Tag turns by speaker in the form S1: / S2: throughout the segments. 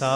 S1: सा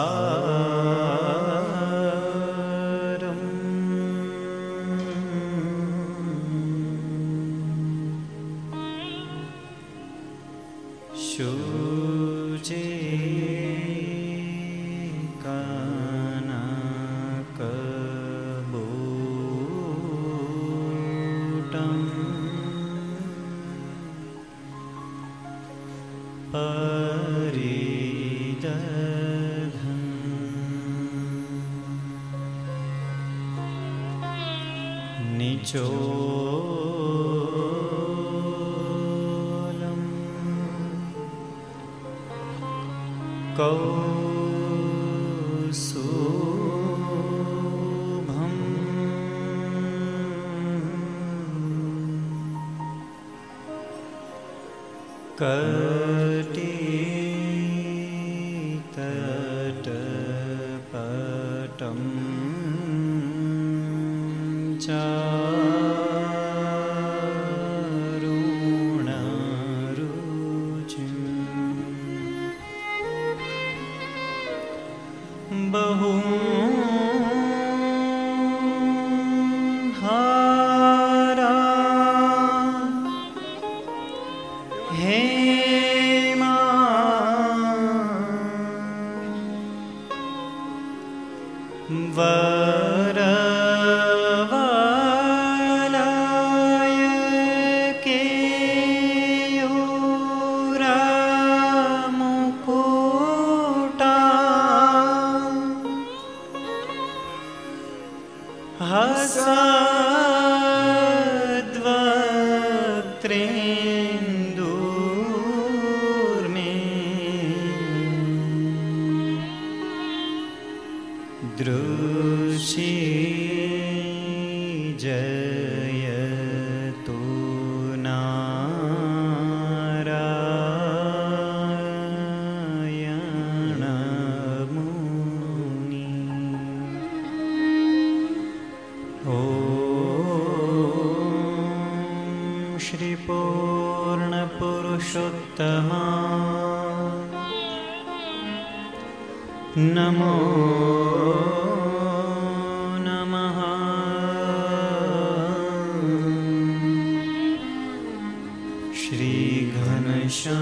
S1: श्रीघनश्यामा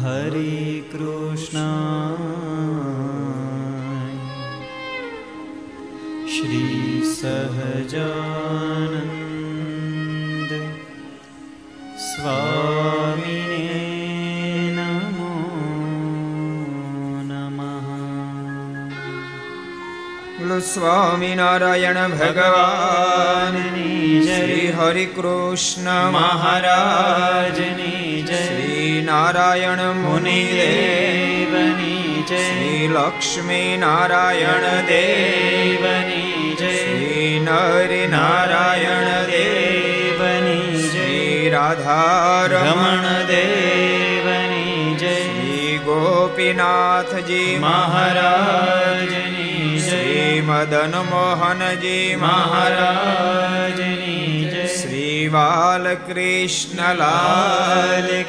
S1: हरे कृष्ण श्रीसहजा સ્વામિનારાયણ ભગવાનની શ્રી હરિકૃષ્ણ મહારાજની જય શ્રી નારાયણ મુનિદેવની જય શ્રી લક્ષ્મી નારાયણ દેવની જય શ્રી નર નારાયણ દેવની શ્રી રાધારમણ દેવની જય શ્રી ગોપીનાથજી મહારાજની મદન મોહનજી મહારાજ શ્રી બાલકૃષ્ણલાલ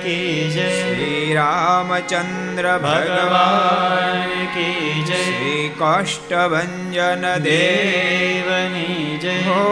S1: કી જય શ્રી રામચંદ્ર ભગવાન કી જય શ્રી કાષ્ટભન દેવની જય હો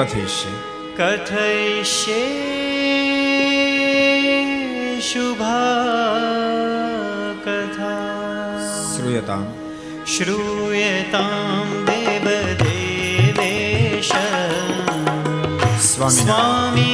S1: કથયિષ્ય કથયિષ્ય શુભા કથા
S2: શ્રૂયતામ
S1: શ્રૂયતામ દેવ દેવેશ સ્વામી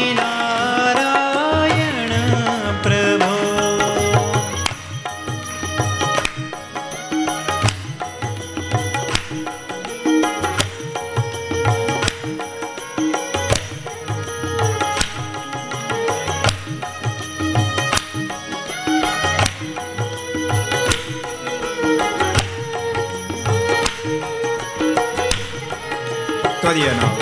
S1: Iya.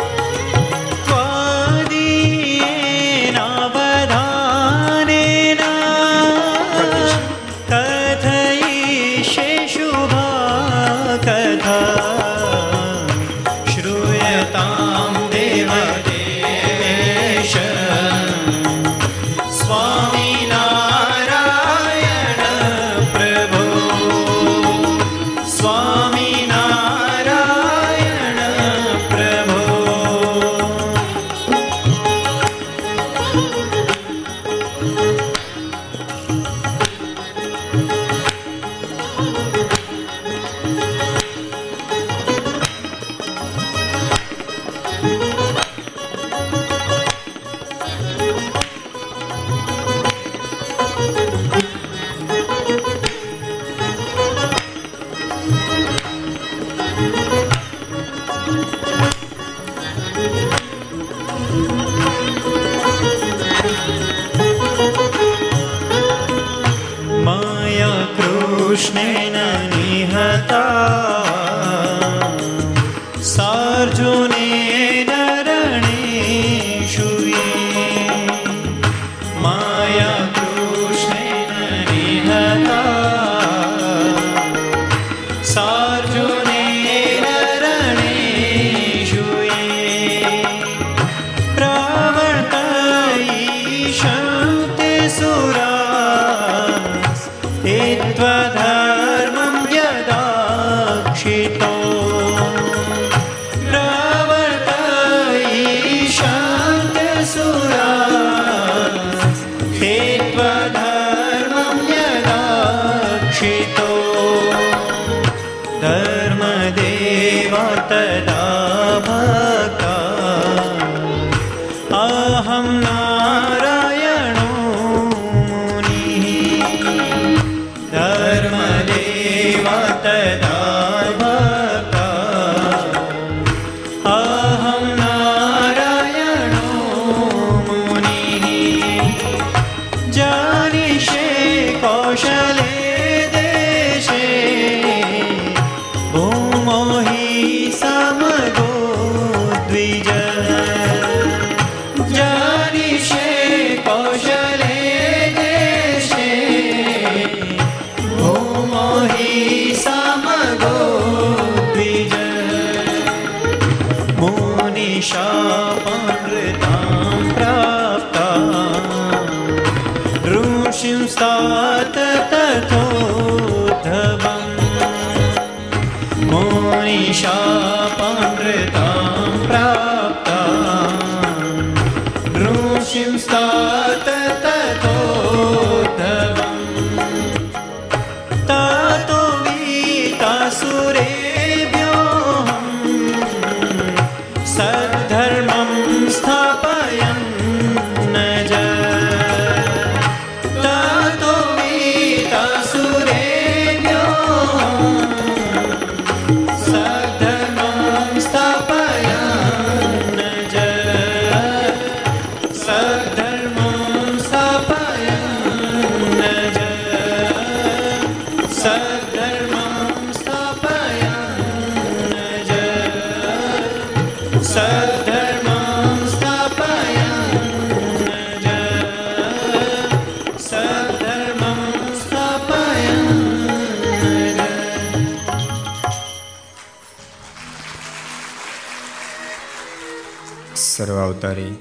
S2: અવતારી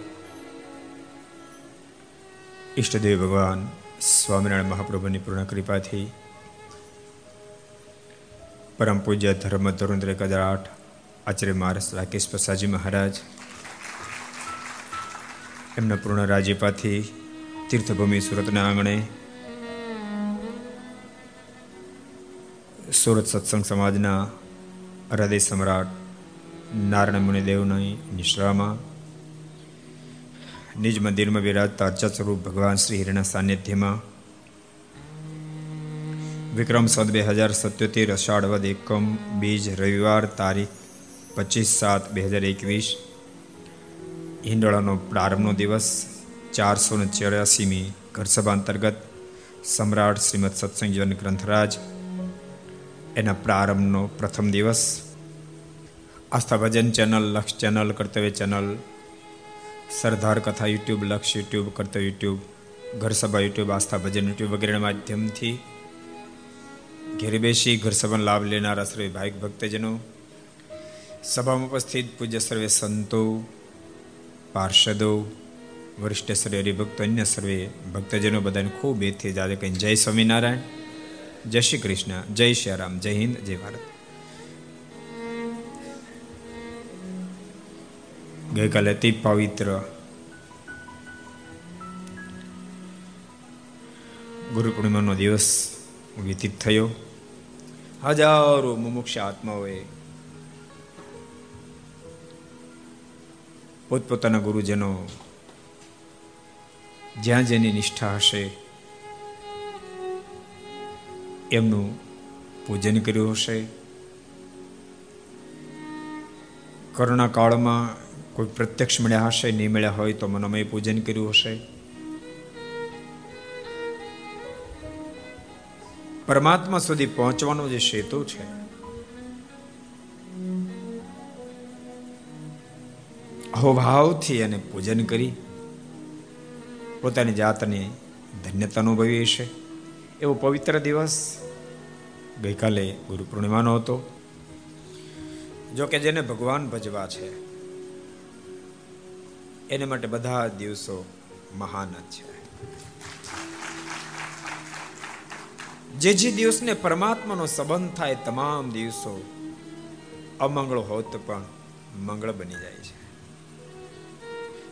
S2: ઈષ્ટદેવ ભગવાન સ્વામિનારાયણ મહાપ્રભુની પૂર્ણ કૃપાથી પરમ પૂજ્ય ધર્મ ધોરંદ્ર કદરાટ આચાર્ય મહારાજ રાકેશ પ્રસાદજી મહારાજ એમના પૂર્ણ રાજ્યપાથી તીર્થભૂમિ સુરતના આંગણે સુરત સત્સંગ સમાજના હૃદય સમ્રાટ નારાયણ મુનિદેવની નિશ્રામાં નિજ મંદિરમાં બિરાજતા અર્ચા સ્વરૂપ ભગવાન શ્રી હિરના સાનિધ્યમાં વિક્રમ સદ બે હજાર સત્યોતેર અષાઢવદ એકમ, બીજ રવિવાર તારીખ પચીસ સાત બે હજાર એકવીસ, હિંડોળાનો પ્રારંભનો દિવસ ચારસો ને ચોર્યાસીમી ઘરસભા અંતર્ગત સમ્રાટ શ્રીમદ સત્સંગ જીવન ગ્રંથરાજ એના પ્રારંભનો પ્રથમ દિવસ. Aastha Bhajan channel, Laksh channel, Kartavya channel Sardar Katha YouTube, Laksh YouTube કરતો યુટ્યુબ ઘર સભા યુટ્યુબ, આસ્થા ભજન યુટ્યુબ વગેરેના માધ્યમથી ઘેર બેસી ઘર સભાનો લાભ લેનારા સર્વે ભાઈક ભક્તજનો. સભામાં ઉપસ્થિત પૂજ્ય સર્વે સંતો, પાર્ષદો, વરિષ્ઠ સર્વે હરિભક્તો, અન્ય સર્વે ભક્તજનો બધાને ખૂબ એથી જાદે કહીને જય સ્વામિનારાયણ, જય શ્રી કૃષ્ણ, જય શ્રી રામ, જય હિન્દ, જય ભારત. ગઈકાલે અતિ પવિત્ર. ગુરુ પૂર્ણિમાનો દિવસ વ્યતીત થયો. હજારો મુમુક્ષ આત્માઓએ પોતપોતાના ગુરુજનો જ્યાં જેની નિષ્ઠા હશે એમનું પૂજન કર્યું હશે. કરુણા કાળમાં કોઈ પ્રત્યક્ષ મળ્યા હશે નહીં મળ્યા હોય તો મનોમય પૂજન કર્યું હશે. પરમાત્મા સુધી પહોંચવાનો જે સેતુ છે, અહોભાવથી એને પૂજન કરી પોતાની જાતને ધન્યતા અનુભવી હશે. એવો પવિત્ર દિવસ ગઈકાલે ગુરુ પૂર્ણિમાનો હતો. જો કે જેને ભગવાન ભજવા છે એને માટે બધા દિવસો મહાન જ છે. જે જે દિવસને પરમાત્માનો સંબંધ થાય તમામ દિવસો અમંગળ હોત પણ મંગળ બની જાય છે.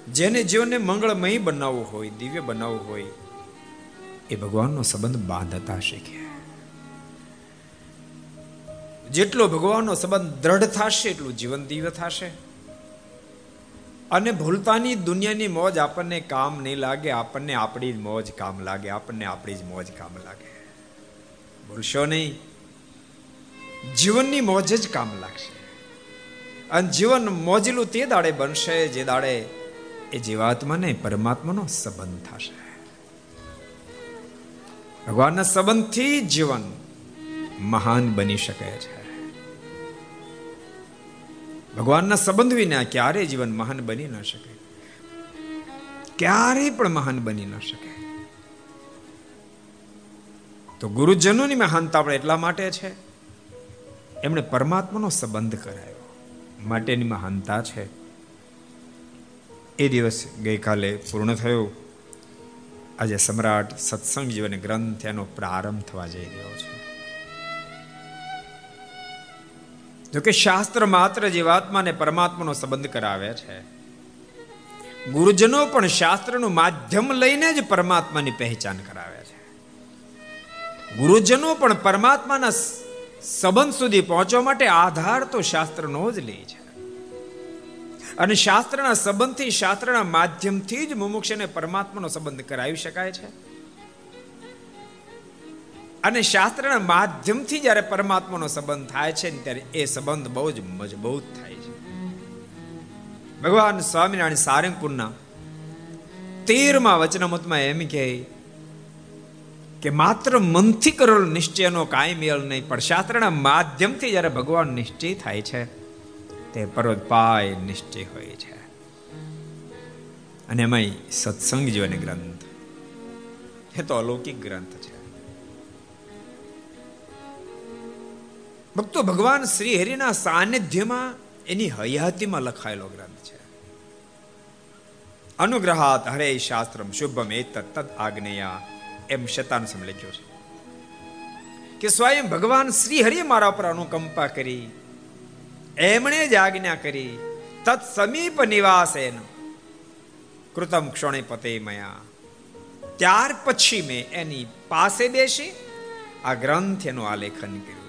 S2: જેને જીવનને મંગળમય બનાવવું હોય, દિવ્ય બનાવવું હોય, એ ભગવાનનો સંબંધ બાંધતા શીખે. જેટલો ભગવાનનો સંબંધ દ્રઢ થશે, એટલું જીવન દિવ્ય થશે. અને ભૂલતાની દુનિયાની મોજ આપણને કામ નહીં લાગે, આપણને આપણી જ મોજ કામ લાગે, આપણને આપણી જ મોજ કામ લાગે. ભૂલશો નહીં. જીવનની મોજ જ કામ લાગશે. અને જીવન મોજલું તે દાડે બનશે જે દાડે એ જીવાત્માને પરમાત્માનો સંબંધ થશે. ભગવાનના સંબંધથી જીવન મહાન બની શકે છે. ભગવાનના સંબંધ વિના ક્યારે જીવન મહાન બની ન શકે. ક્યારેય પણ મહાન બની ન શકે. તો ગુરુજનોની મહાનતા આપણે એટલા માટે છે, એમણે પરમાત્માનો સંબંધ કરાયો. માટેની મહાનતા છે. એ દિવસ ગઈકાલે પૂર્ણ થયો. આજે સમ્રાટ સત્સંગ જીવન ગ્રંથ એનો પ્રારંભ થવા જઈ રહ્યો છે. જોકે શાસ્ત્ર માત્ર જીવાત્માને પરમાત્માનો સંબંધ કરાવે છે. ગુરુજનો પણ શાસ્ત્રનું માધ્યમ લઈને જ પરમાત્માની પહેચાન કરાવે છે. ગુરુજનો પણ પરમાત્માના સંબંધ સુધી પહોંચવા માટે આધાર તો શાસ્ત્રનો જ લે છે. અને શાસ્ત્રના સંબંધથી, શાસ્ત્રના માધ્યમથી જ મુમુક્ષને પરમાત્માનો સંબંધ કરાવી શકાય છે. અને શાસ્ત્રના માધ્યમથી જ્યારે પરમાત્માનો સંબંધ થાય છે ત્યારે એ સંબંધ બહુ જ મજબૂત થાય છે. ભગવાન સ્વામિનારાયણ સારંગપુરના તેરમા વચનામતમાં એમ કહે કે માત્ર મનથી કરેલો નિશ્ચયનો કાંઈ મેળ નહીં, પણ શાસ્ત્રના માધ્યમથી જ્યારે ભગવાન નિશ્ચય થાય છે, તે પર્વત પાય નિશ્ચય હોય છે. અને એમાં સત્સંગ જીવન ગ્રંથ. એ તો અલૌકિક ગ્રંથ. ભક્તો, ભગવાન શ્રી હરિના સાનિધ્યમાં એની હયાતીમાં લખાયેલો ગ્રંથ છે. અનુગ્રહાત હરે શાસ્ત્રમ શુભમ એ તત્ત આજ્ઞેયા, એમ શતાન સમ લખ્યો છે. કે સ્વયં ભગવાન શ્રી હરિ મારા પર અનુકંપા કરી, એમણે જ આજ્ઞા કરી, તત સમીપ નિવાસ એનો કૃતમ ક્ષણે પતે મયા. ત્યાર પછી મેં એની પાસે બેસી, આ ગ્રંથ એનું આલેખન કર્યું.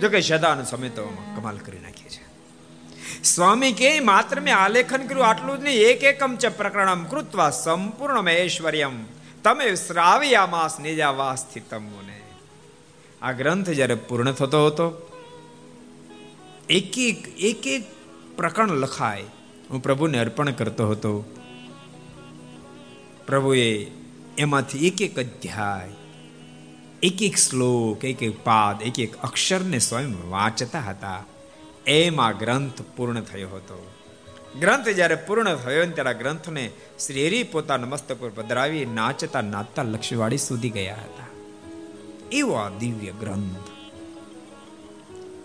S2: જો કે સદાન સમય તો કમાલ કરી નાખી છે. સ્વામી કે માત્ર મેં આલેખન કર્યું આટલું જ નહીં, એક એકમ ચ પ્રકરણમ કૃત્વા સંપૂર્ણ ઐશ્વર્યમ, તમે શ્રાવ્યામાસ નિજાવા સ્થિતમ મુને. આ ગ્રંથ જ્યારે પૂર્ણ થતો હતો, એક એક એક એક પ્રકરણ લખાય, હું પ્રભુને અર્પણ કરતો હતો. પ્રભુએ એમાંથી એક એક અધ્યાય એક એક શ્લોક એક એક પાદ એક એક અક્ષરને સ્વયં વાંચતા હતા. એમાં ગ્રંથ પૂર્ણ થયો હતો. ગ્રંથ જ્યારે પૂર્ણ થયો ને ત્યારે ગ્રંથને શ્રી પોતાના મસ્તક પર પધરાવી નાચતા નાચતા લક્ષ્મીવાડી સુધી ગયા હતા. એવો આ દિવ્ય ગ્રંથ.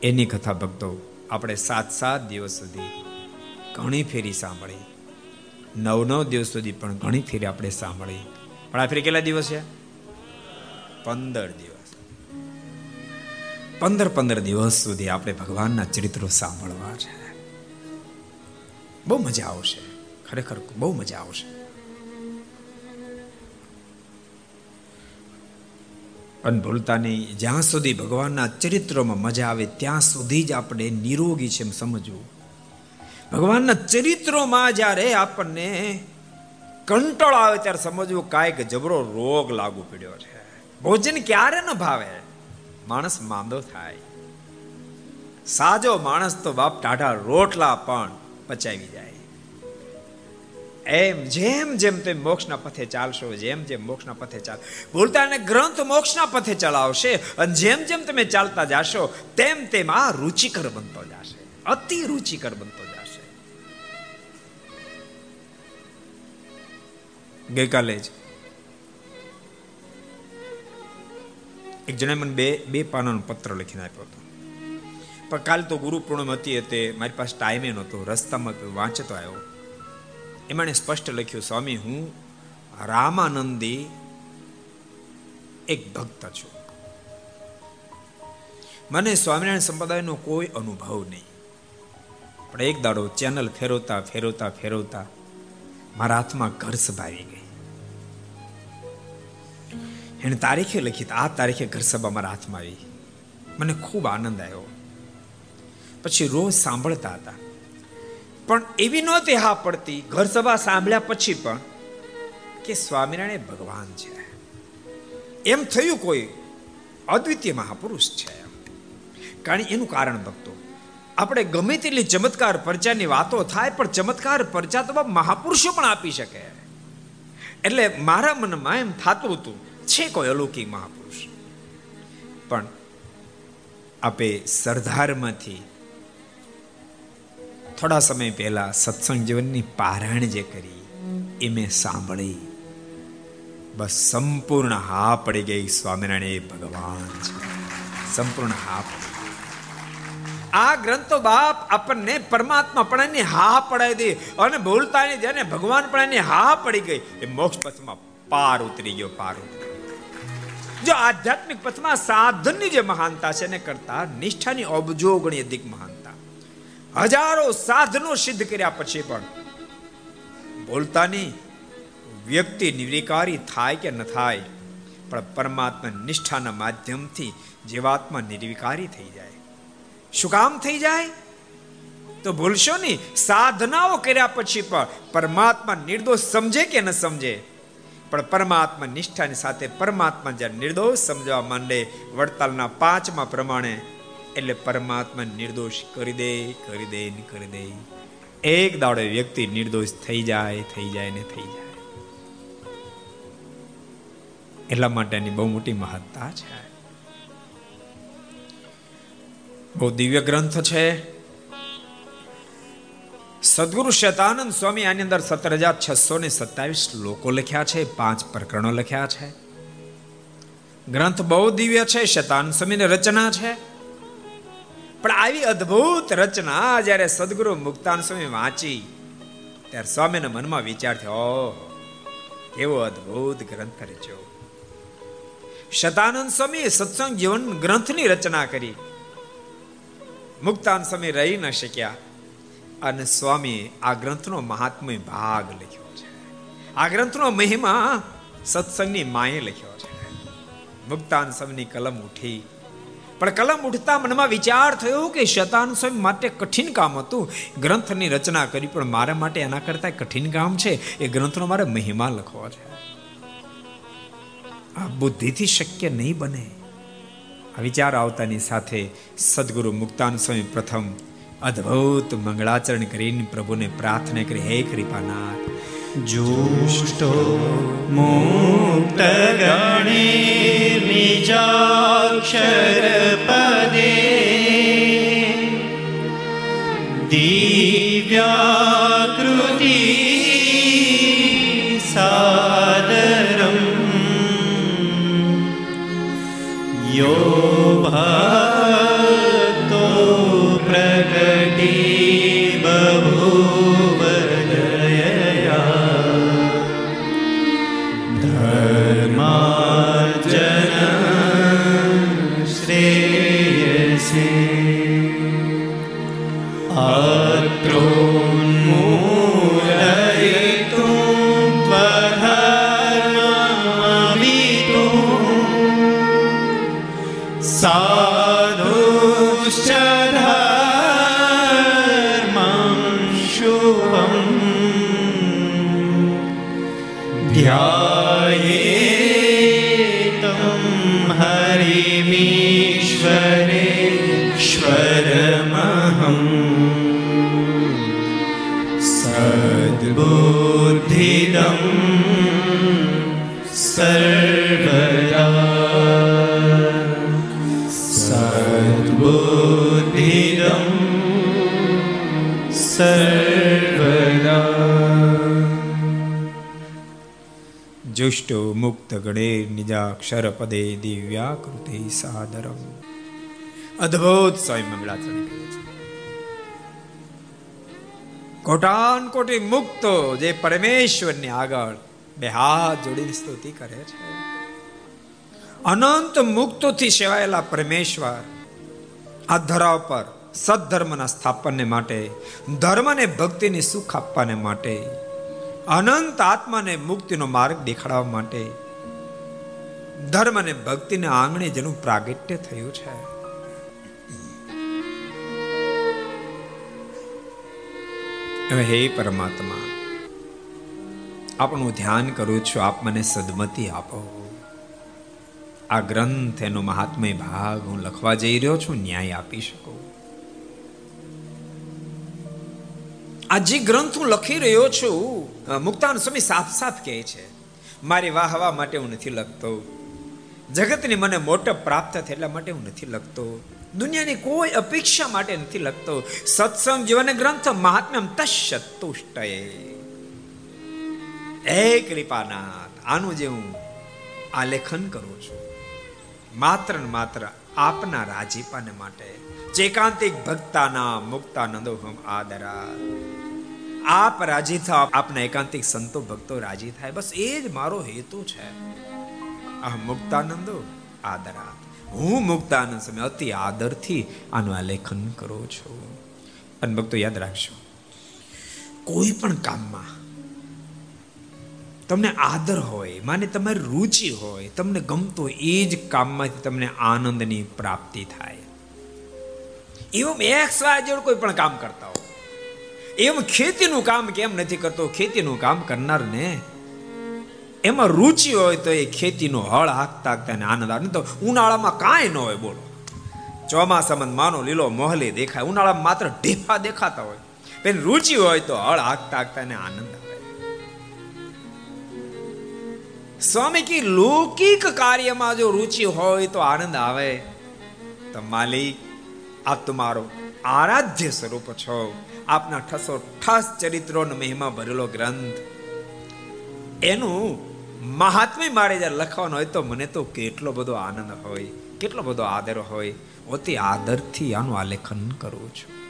S2: એની કથા ભક્તો, આપણે સાત સાત દિવસ સુધી ઘણી ફેરી સાંભળી. નવ નવ દિવસ સુધી પણ ઘણી ફેરી આપણે સાંભળી. પણ આ ફેરી કેટલા દિવસ છે? પંદર દિવસ. પંદર પંદર દિવસ સુધી આપણે ભગવાનના ચરિત્રો સાંભળવા છે. બહુ મજા આવશે. ખરેખર બહુ મજા આવશે. અનભૂલતાની જ્યાં સુધી ભગવાનના ચરિત્રોમાં મજા આવે ત્યાં સુધી જ આપણે નિરોગી છે એમ સમજવું. ભગવાનના ચરિત્રોમાં જ્યારે આપણને કંટાળો આવે ત્યારે સમજવું કાંઈક જબરો રોગ લાગુ પડ્યો છે. ભોજન ક્યારે ન ભાવે? માણસ માંદો થાય. સાજો માણસ તો બાપ ટાઢા રોટલા પણ પચાવી જાય. એમ જેમ જેમ તમે મોક્ષના પથે ચાલશો, જેમ જેમ મોક્ષના પથે ચાલ ભૂલતા અને ગ્રંથ મોક્ષના પથે ચલાવશે અને જેમ જેમ તમે ચાલતા જાશો, તેમ તેમ આ રુચિકર બનતો જશે. અતિ રુચિકર બનતો જશે. ગઈકાલે જ એક જણે મને બે બે પાનાનો પત્ર લખીને આપ્યો હતો. પણ કાલ તો ગુરુ પૂર્ણિમ હતી તે મારી પાસે ટાઈમે નહોતો, રસ્તામાં વાંચતો આવ્યો. એમાં સ્પષ્ટ લખ્યું, સ્વામી, હું રામાનંદી એક ભક્ત છું. મને સ્વામિનારાયણ સંપ્રદાયનો કોઈ અનુભવ નહીં. પણ એક દાડો ચેનલ ફેરવતા ફેરવતા ફેરવતા મારા હાથમાં ઘર સભાવી ગઈ એને તારીખે લખી, આ તારીખે ઘર સભા મારા હાથમાં આવી. મને ખૂબ આનંદ આવ્યો. પછી રોજ સાંભળતા હતા. પણ એવી નહોતી હા પડતી. ઘર સભા સાંભળ્યા પછી પણ કે સ્વામિનારાયણ ભગવાન છે. એમ થયું કોઈ અદ્વિતીય મહાપુરુષ છે. કારણ એનું કારણ ભક્તો. આપણે ગમે તેટલી ચમત્કાર પરચાની વાતો થાય, પણ ચમત્કાર પરચા તો મહાપુરુષો પણ આપી શકે. એટલે મારા મનમાં એમ થતું હતું છે કોઈ અલૌકિક મહાપુરુષ. પણ આપે સરદારમાંથી થોડા સમય પહેલા સત્સંગ જીવનની પારાયણ જે કરી, એ મેં સાંભળી. બસ સંપૂર્ણ હા પડી ગઈ સ્વામિનારાયણ એ ભગવાન છે. સંપૂર્ણ હા આ ગ્રંથો બાપ આપણને પરમાત્મા પણ હા પડાવી દે અને ભૂલતા જેને ભગવાન પણ હા પડી ગઈ, એ મોક્ષ પથમાં પાર ઉતરી ગયો, પાર ઉતરી જો આધ્યાત્મિક પથમાં સાધનની જે મહાનતા છે એને કરતા નિષ્ઠાની અબજોગણી અધિક મહાનતા. હજારો સાધનો સિદ્ધ કર્યા પછી પણ બોલતાની વ્યક્તિ નિર્વિકારી થાય કે ન થાય, પણ પરમાત્મા નિષ્ઠાના માધ્યમથી જીવાત્મા નિર્વિકારી થઈ જાય. શું કામ થઈ જાય? તો ભૂલશો નહીં, સાધનાઓ કર્યા પછી પણ પરમાત્મા નિર્દોષ સમજે કે ન સમજે? પણ પરમાત્મા નિષ્ઠાની સાથે પરમાત્મા જ્યારે નિર્દોષ સમજવા માંડે, વડતાલના પાંચમા પ્રમાણે, એટલે પરમાત્મા નિર્દોષ કરી દે કરી દે કરી દે. એક દાડો વ્યક્તિ નિર્દોષ થઈ જાય થઈ જાય ને થઈ જાય. એટલા માટેની બહુ મોટી મહત્તા છે. બહુ દિવ્ય ગ્રંથ છે. સદગુરુ શતાનંદ સ્વામી આની અંદર સત્તર હજાર છસો ને સત્તાવીસ લોકો લખ્યા છે, પાંચ પ્રકરણો લખ્યા છે. ગ્રંથ બહુ દિવ્ય છે શેતાન સ્વામીની રચના છે. પણ આવી અદ્ભુત રચના જ્યારે સદગુરુ મુક્તાન સ્વામી વાંચી, ત્યારે સ્વામીના મનમાં વિચાર થયો એવો અદ્ભુત ગ્રંથ રચ્યો. શતાનંદ સ્વામી સત્સંગ જીવન ગ્રંથની રચના કરી. મુક્તાન સ્વામી રહી ન શક્યા. અને સ્વામી આ ગ્રંથનો મહાત્મય ભાગ લખ્યો છે. આ ગ્રંથનો મહિમા સત્સંગની માએ લખ્યો છે. મુક્તાન સ્વામીની કલમ ઉઠી. પણ કલમ ઉઠતા મનમાં વિચાર થયો કે શતાન સ્વામી માટે કઠિન કામ હતું. ગ્રંથની રચના કરી, પણ મારા માટે એના કરતા કઠિન કામ છે. એ ગ્રંથનો મારે મહિમા લખવો છે. આ બુદ્ધિથી શક્ય નહીં બને. આ વિચાર આવતાની સાથે સદગુરુ મુક્તાન સ્વામી પ્રથમ અદ્ભુત મંગળાચરણ કરીને પ્રભુને પ્રાર્થના કરી હે કૃપાનાથ
S1: जुष्टो मुक्तगणे निजाक्षरपदे दिव्याकृति
S2: નિજાક્ષર પદે દિવ્યાકૃતિ સાદરમ અદ્ભુત સ્વયં મંગળાચરણ કહે છે કોટાન કોટી મુક્તો જે પરમેશ્વરની આગળ બે હાથ જોડીને સ્તુતિ કરે છે અનંત મુક્તોથી સેવાયેલા પરમેશ્વર આ ધરાવ પર સદ્ધર્મના સ્થાપનને માટે ધર્મને ભક્તિની સુખ આપવાને માટે અનંત આત્માને મુક્તિનો માર્ગ દેખાડવા માટે ધર્મ અને ભક્તિને આંગણે જેનું પ્રાગટ્ય થયું છે. હવે હે પરમાત્મા, આપનું ધ્યાન કરું છું, આપ મને સદમતિ આપો. આ ગ્રંથ એનો મહાત્મય ભાગ હું લખવા જઈ રહ્યો છું, ન્યાય આપી શકું. આ જે ગ્રંથ હું લખી રહ્યો છું મુક્તાન સ્વામી સાફ સાફ કહે છે, મારી વાહવા માટે હું નથી લખતો. જગતની મને મોટપ પ્રાપ્ત થાય એટલા માટે હું નથી લખતો. દુનિયાની કોઈ અપેક્ષા માટે નથી લખતો. સત્સંગ જીવન ગ્રંથ મહાત્મ્યમ તશ્યતુષ્ટય હે કૃપાનાથ, આનું જે હું આલેખન કરું છું, માત્ર ને માત્ર આપના રાજીપાને માટે. ચેકાંતિક ભક્તાના મુક્તાનંદો હમ આદરા આપ રાજી થાવ, આપના એકાંતિક સંતો ભક્તો રાજી થાય. બસ એ જ મારો હેતુ છે. આ મુક્તાનંદો આદરા હું મુક્તાનંદ સમય અતિ આદરથી આનું આલેખન કરું છું. અને ભક્તો, યાદ રાખજો, કોઈ પણ કામમાં તમને આદર હોય, માને તમારી રુચિ હોય, તમને ગમતો એ જ કામમાંથી તમને આનંદની પ્રાપ્તિ થાય. એવું એક્સ વાય કોઈ પણ કામ કરતા હો એમ ખેતીનું કામ કેમ નથી કરતો? ખેતીનું કામ કરનારને એમાં રુચિ હોય તો એ ખેતીનો હળ હાંકતા હાંકતા ને આનંદ આવે. તો ઉનાળામાં કાંઈ ન હોય બોલો. ચોમાસામાં માનો લીલો મોહલે દેખાય. ઉનાળામાં માત્ર ઢેફા દેખાતા હોય. પણ રુચિ હોય તો હળ હાંકતા હાંકતા આનંદ આવે. સ્વામી કી લૌકિક કાર્યમાં જો રુચિ હોય તો આનંદ આવે. તો માલિક, આપ તમારો આરાધ્ય સ્વરૂપ છો. આપના ઠસો ઠસ ચરિત્રોનો મહિમા ભરેલો ગ્રંથ. એનું મહાત્મ્ય મારે જ્યારે લખવાનો હોય તો મને તો કેટલો બધો આનંદ હોય, કેટલો બધો આદર હોય. અતિ આદરથી આનું આલેખન કરું છું.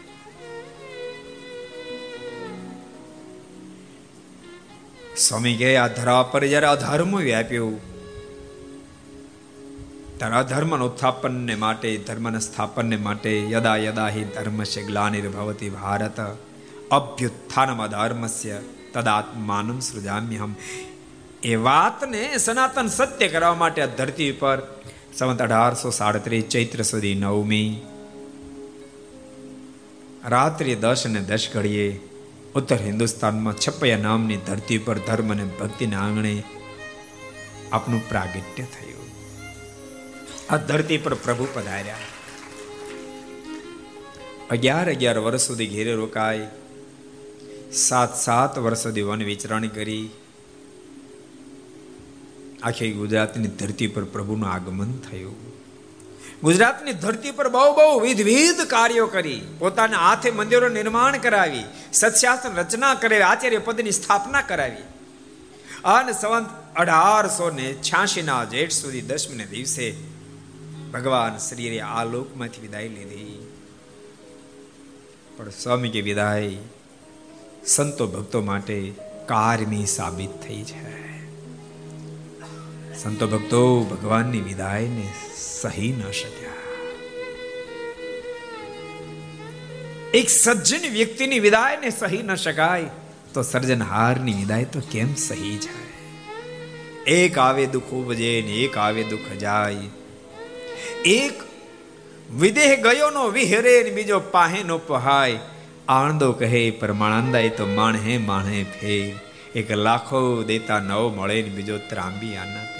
S2: સ્વામી કે આ ધરા પર જ્યારે અધર્મ વ્યાપ્યું, ત્યારે અધર્મનો ઉત્થાપનને માટે, ધર્મના સ્થાપનને માટે યદા યદા હિ ધર્મ ગ્લાનિર્ભવતી ભારત, અભ્યુત્થાનમ અધર્મસ્ય તદાત્માનમ સૃજામ્યહમ. એ વાતને સનાતન સત્ય કરવા માટે આ ધરતી પર સંવત અઢારસો સાડત્રીસ ચૈત્ર સુધી નવમી, રાત્રિ દસ અને દસ ઘડીએ ઉત્તર હિન્દુસ્તાનમાં છપૈયા નામની ધરતી પર ધર્મ અને ભક્તિના આંગણે આપનું પ્રાગટ્ય થયું. આ ધરતી પર પ્રભુ પધાર્યા. અગિયાર અગિયાર વર્ષ સુધી ઘેરે રોકાય સાત સાત વર્ષ સુધી વન વિચરણ કરી આખી ગુજરાતની ધરતી પર પ્રભુનું આગમન થયું. ગુજરાતની ધરતી પર બહુ બહુ વિધવિધ કાર્યો કરી. પોતાના હાથે મંદિરો નિર્માણ કરાવી સત્શાસ્ત્ર રચના કરાવી આચાર્ય પદની સ્થાપના કરાવી. અને સંવંત અઢારસો ને છ્યાસી ના જેઠ સુધી દસમીને દિવસે ભગવાન શ્રીએ આ લોકમાંથી વિદાય લીધી. પણ સ્વામી કે વિદાય, સંતો ભક્તો માટે કારમી સાબિત થઈ છે. સંતો ભક્તો ભગવાનની વિદાયને સહી ન શક્યા એક સજ્જન વ્યક્તિની વિદાયને સહી ન શકાય તો સર્જનહારની વિદાય તો કેમ સહી જાય એક આવે દુઃખ ઉપજે ને એક આવે દુઃખ જાય એક વિદેહ ગયો નો વિહરે ને બીજો પાહે નો પહાય આણંદો કહે પરમાણંદાય તો માણહે માણહે ફેર એક લાખો દેતા નવ મળે ને બીજો ત્રાંબી આના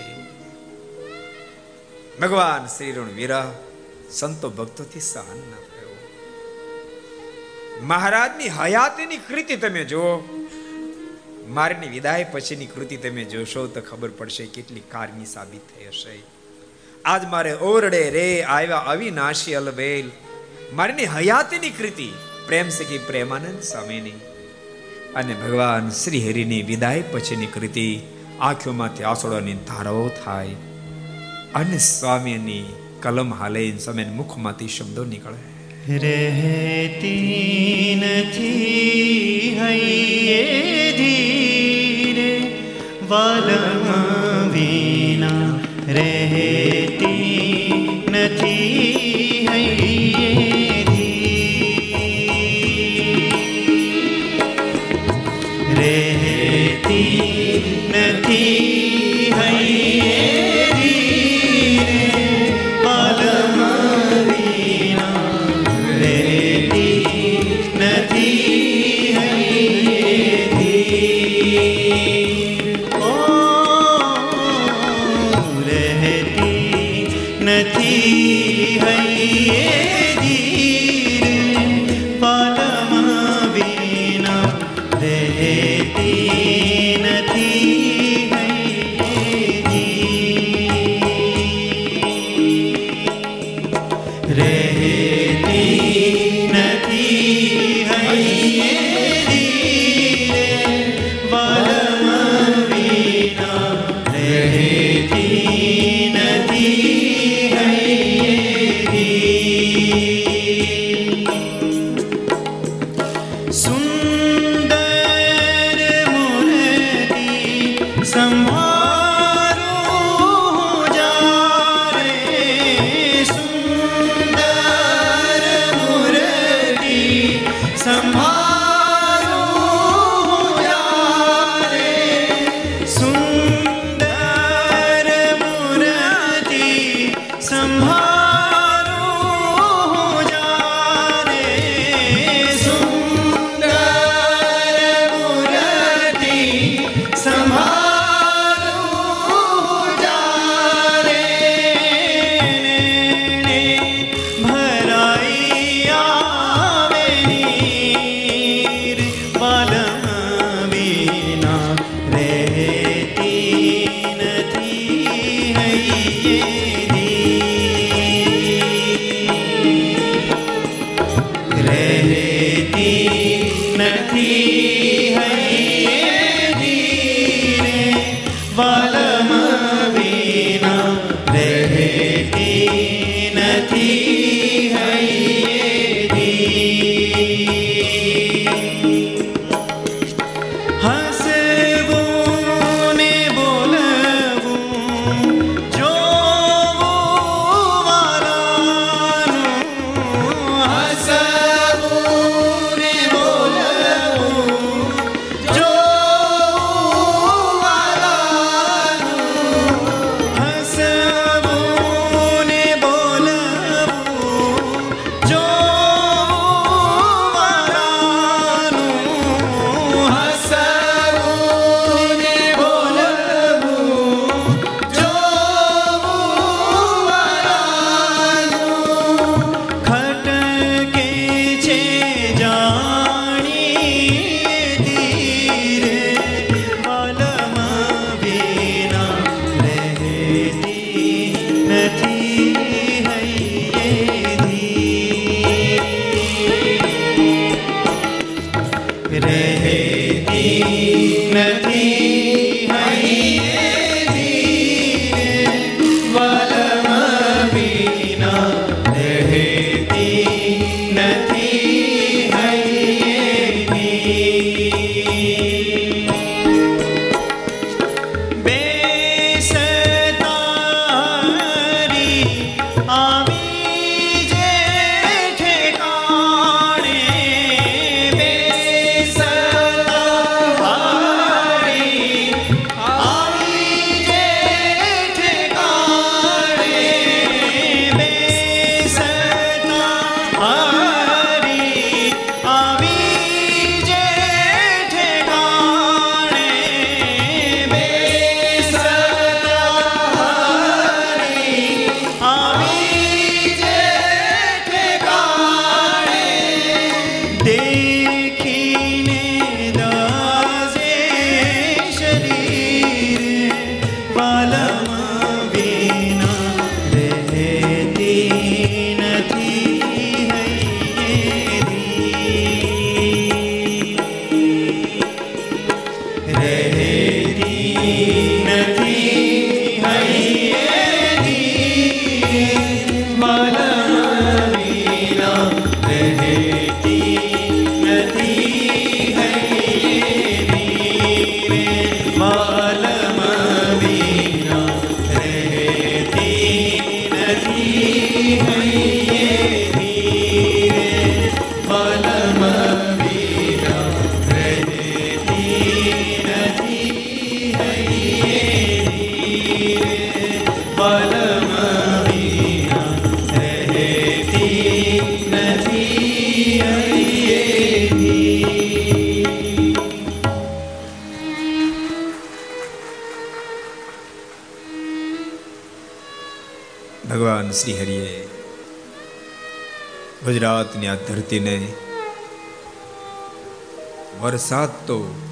S2: તે શ્રી ઋણ વિરહ સંતો ભક્તોથી સહન ન થયો મહારાજની હયાતીની કૃતિ તમે જુઓ. મારની વિદાય પછીની કૃતિ તમે જોશો તો ખબર પડશે કેટલી કારની સાબિત થઈ હશે. આજ મારે ઓરડે રે આવ્યા અવિનાશી અલવેલ. મારીની હયાતીની કૃતિ પ્રેમ સખી પ્રેમાનંદ સ્વામીની અને ભગવાન શ્રી હરિની વિદાય પછીની કૃતિ આંખોમાંથી આસોડાની ધારાઓ થાય. અને સ્વામીની કલમ હાલે સમય મુખમાંથી શબ્દો નીકળે.
S1: રહેતી નથી હૈયે ધીરે વાલમ વિના રહેતી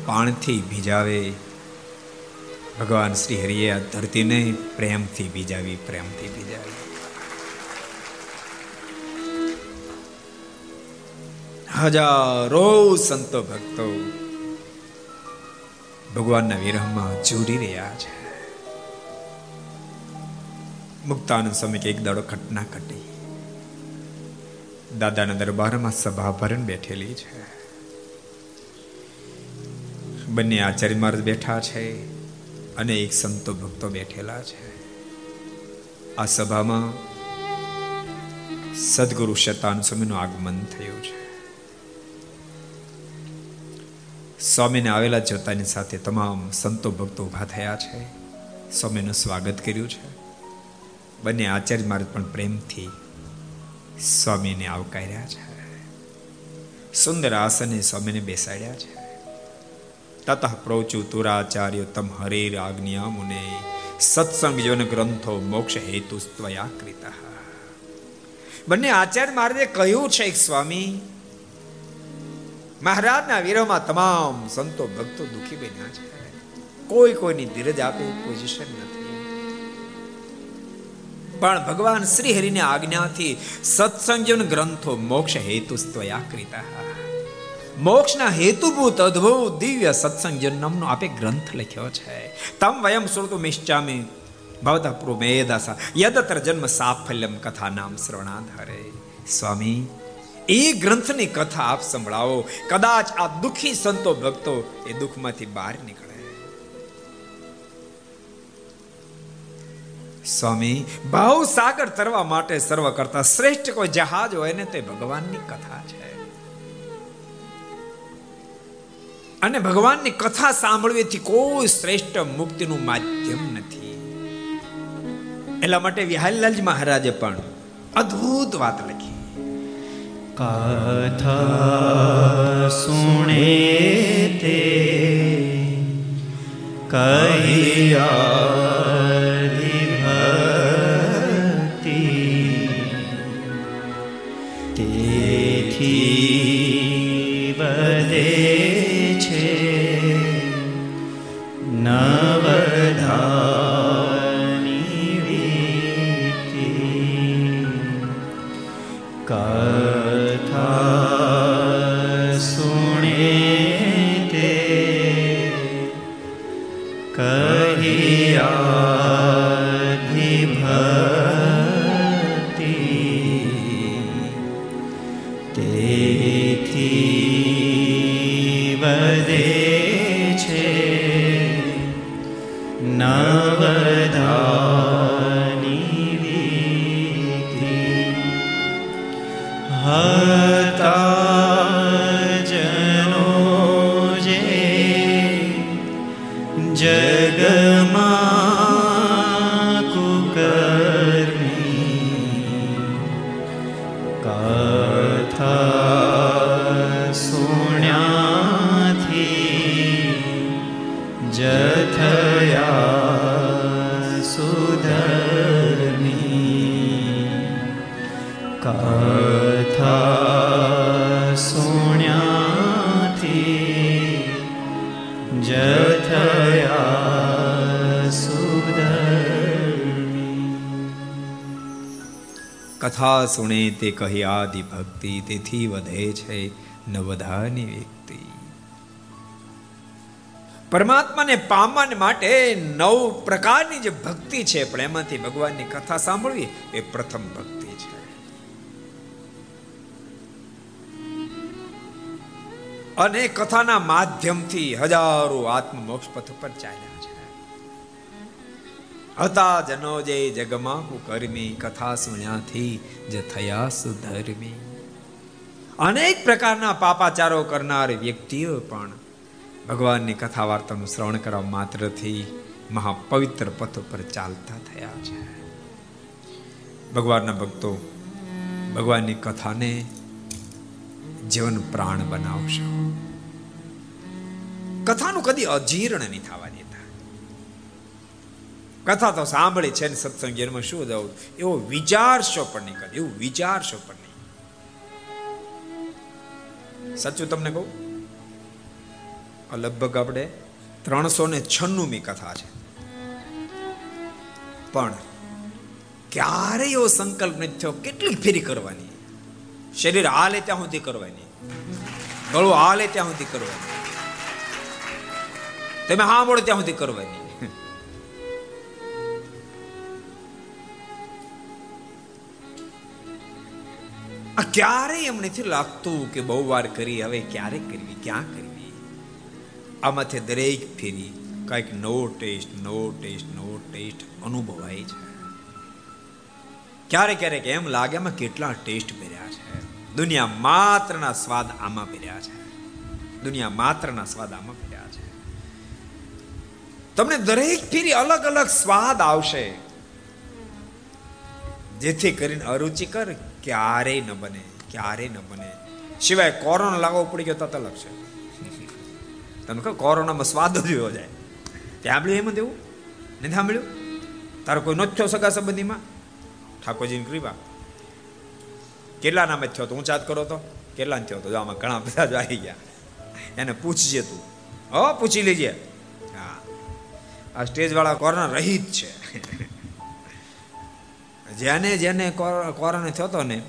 S2: પાણથી ભીજાવે. ભગવાન શ્રી હરિએ આ ધરતીને પ્રેમથી ભીજાવી પ્રેમથી ભીજાવી. હજારો સંતો ભક્તો ભગવાનના વિરહમાં જોડી રહ્યા છે. મુક્તાનંદ સ્વામી કે એક દાડો ઘટના ઘટી. દાદાના દરબારમાં સભા ભરણ બેઠેલી છે. બંને આચાર્ય મહારાજ બેઠા છે અને એક સંતો ભક્તો બેઠેલા છે. આ સભામાં સદગુરુ શતાન સ્વામીનું આગમન થયું છે. સ્વામીને આવેલા જોતાની સાથે તમામ સંતો ભક્તો ઊભા થયા છે. સ્વામીનું સ્વાગત કર્યું છે. બંને આચાર્ય મહારાજ પણ પ્રેમથી સ્વામીને આવકાર્યા છે. સુંદર આસને સ્વામીને બેસાડ્યા છે. તતઃ પ્રોચુ તુરાચાર્ય તમ હરેર આજ્ઞા મુને સત્સંગ યોન ગ્રંથો મોક્ષ હેતુ સ્વયા કૃતા બંને આચાર્ય મહારાજે કહ્યું છે સ્વામી મહારાજના વિરહમાં તમામ સંતો ભક્તો દુખી બન્યા છે કોઈ કોઈની ધીરજ આપે પોઝિશન નથી પણ ભગવાન શ્રી હરિની આજ્ઞાથી સત્સંગન ગ્રંથો મોક્ષ હેતુ સ્વયા કૃતા મોક્ષના હેતુભૂત અદ્ભુત દિવ્ય સત્સંગ જન્મનો આપે ગ્રંથ લખ્યો છે. તમ વયમ શ્રુતુ મિશ્ચામી ભવતા પ્રુમેદાસા. યદત્ર જન્મ સાફલ્યમ કથા નામ શ્રવણાધારે સ્વામી, એ ગ્રંથની કથા આપ સંભળાવો. કદાચ આ દુખી સંતો ભક્તો એ દુઃખમાંથી બહાર નીકળે. સ્વામી, ભાવ સાગર તરવા માટે સર્વ કરતા શ્રેષ્ઠ કોઈ જહાજ હોય ને તે ભગવાનની કથા છે. અને ભગવાનની કથા સાંભળવીથી કોઈ શ્રેષ્ઠ મુક્તિનું માધ્યમ નથી. એટલા માટે વિહારીલાલજી મહારાજે પણ અદ્ભુત વાત લખી.
S1: કથા સુણે તે કહી કથા
S2: કથા સુણે તે કહી આદિ ભક્તિ તેથી વધે છે નવધાની વ્યક્તિ પરમાત્માને પામવા માટે નવ પ્રકારની જે ભક્તિ છે પણ એમાંથી ભગવાનની કથા સાંભળવી એ પ્રથમ ભક્તિ છે. અને કથાના માધ્યમથી હજારો આત્મ મોક્ષ પથ પર ચાલ્યા છે. હતા જનો જે જગમાં કર્મી કથા સુણ્યાથી જે થયા સુધર્મી. અનેક પ્રકારના પાપાચારો કરનાર વ્યક્તિઓ પણ ભગવાનની કથા વાર્તાનું શ્રવણ કરવા માત્રથી મહાપવિત્ર પથ ઉપર ચાલતા થયા છે. ભગવાનના ભક્તો, ભગવાનની કથાને જીવન પ્રાણ બનાવશો. કથાનું કદી અજીર્ણ નહીં થવાની કથા તો સાંભળી છે ને સત્સંગ એમાં શું જવું એવો વિચારશો પણ નહીં કરે એવું વિચારશો પણ નહીં સાચું તમને કહું? લગભગ આપણે ત્રણસો ને છન્નુમી કથા છે. પણ ક્યારે એવો સંકલ્પ નથી થયો? કેટલી ફેરી કરવાની? શરીર હાલે ત્યાં સુધી કરવાની. ગળું હાલે ત્યાં સુધી કરવાની. તમે હા મળો ત્યાં સુધી કરવાની. આ ક્યારેય એમ નથી લાગતું કે બહુ વાર કરી, હવે ક્યારે કરવી, ક્યાં કરવી? આમાંથી દરેક ફેરી કંઈક નવો ટેસ્ટ નવો ટેસ્ટ નવો ટેસ્ટ અનુભવાય છે. ક્યારેક ક્યારેક એમ લાગે એમાં કેટલા ટેસ્ટ ભર્યા છે. દુનિયા માત્રના સ્વાદ આમાં ભર્યા છે. દુનિયા માત્રના સ્વાદ આમાં ભર્યા છે. તમને દરેક ફેરી અલગ અલગ સ્વાદ આવશે. જેથી કરીને અરુચિકર ક્યારેય ન બને, ક્યારેય ન બને. સિવાય કોરોના લાગવો પડી ગયો તત અલગ છે. તમે કહો કોરોનામાં સ્વાદ જ એવો જાય. સાંભળ્યું એમ દેવું નથી સાંભળ્યું? તારો કોઈ નો થયો સગા સંબંધીમાં? ઠાકોરજીની કૃપા. કેટલા નામે થયો તો ઊંચાત કરો તો? કેટલા થયો તો? આમાં ઘણા બધા જ આવી ગયા. એને પૂછજે તું. હો, પૂછી લેજે. હા. આ સ્ટેજવાળા કોરોના રહિત છે. જેને જેને કોરોના થયો હતો ને,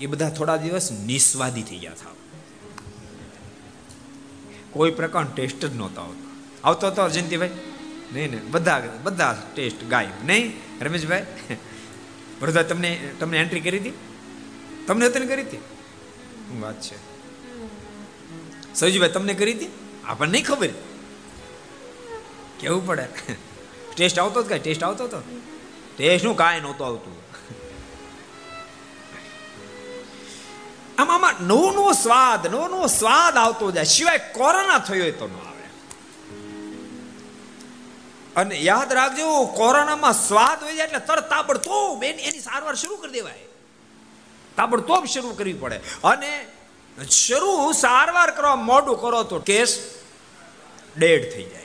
S2: એ બધા થોડા દિવસ નિસ્વાદી થઈ ગયા હતા કોઈ પ્રકાર ટેસ્ટ જ નહોતો આવતો. આવતો હતો જયંતિભાઈ, નહીં નહીં, બધા બધા ટેસ્ટ ગાયબ. નહીં, રમેશભાઈ વરદા તમને તમને એન્ટ્રી કરી હતી? તમને અત્યારે કરી હતી? વાત છે? સૌજીભાઈ તમને કરી હતી? આપણને નહીં ખબર. કેવું પડે? ટેસ્ટ આવતો જ કાંઈ? ટેસ્ટ આવતો હતો ટેસ્ટનું કાંઈ નહોતું આવતું. આમાં નવો નવો સ્વાદ નવો નવો સ્વાદ આવતો જાય. સિવાય કોરોના થયો તો ન આવે. અને યાદ રાખજો, કોરોનામાં સ્વાદ હોય જાય એટલે તરત તાબડતોબ એની સારવાર શરૂ કરી દેવાય. તાબડતોબ શરૂ કરવી પડે. અને શરૂ સારવાર કરવા મોડું કરો તો કેસ ડેડ થઈ જાય.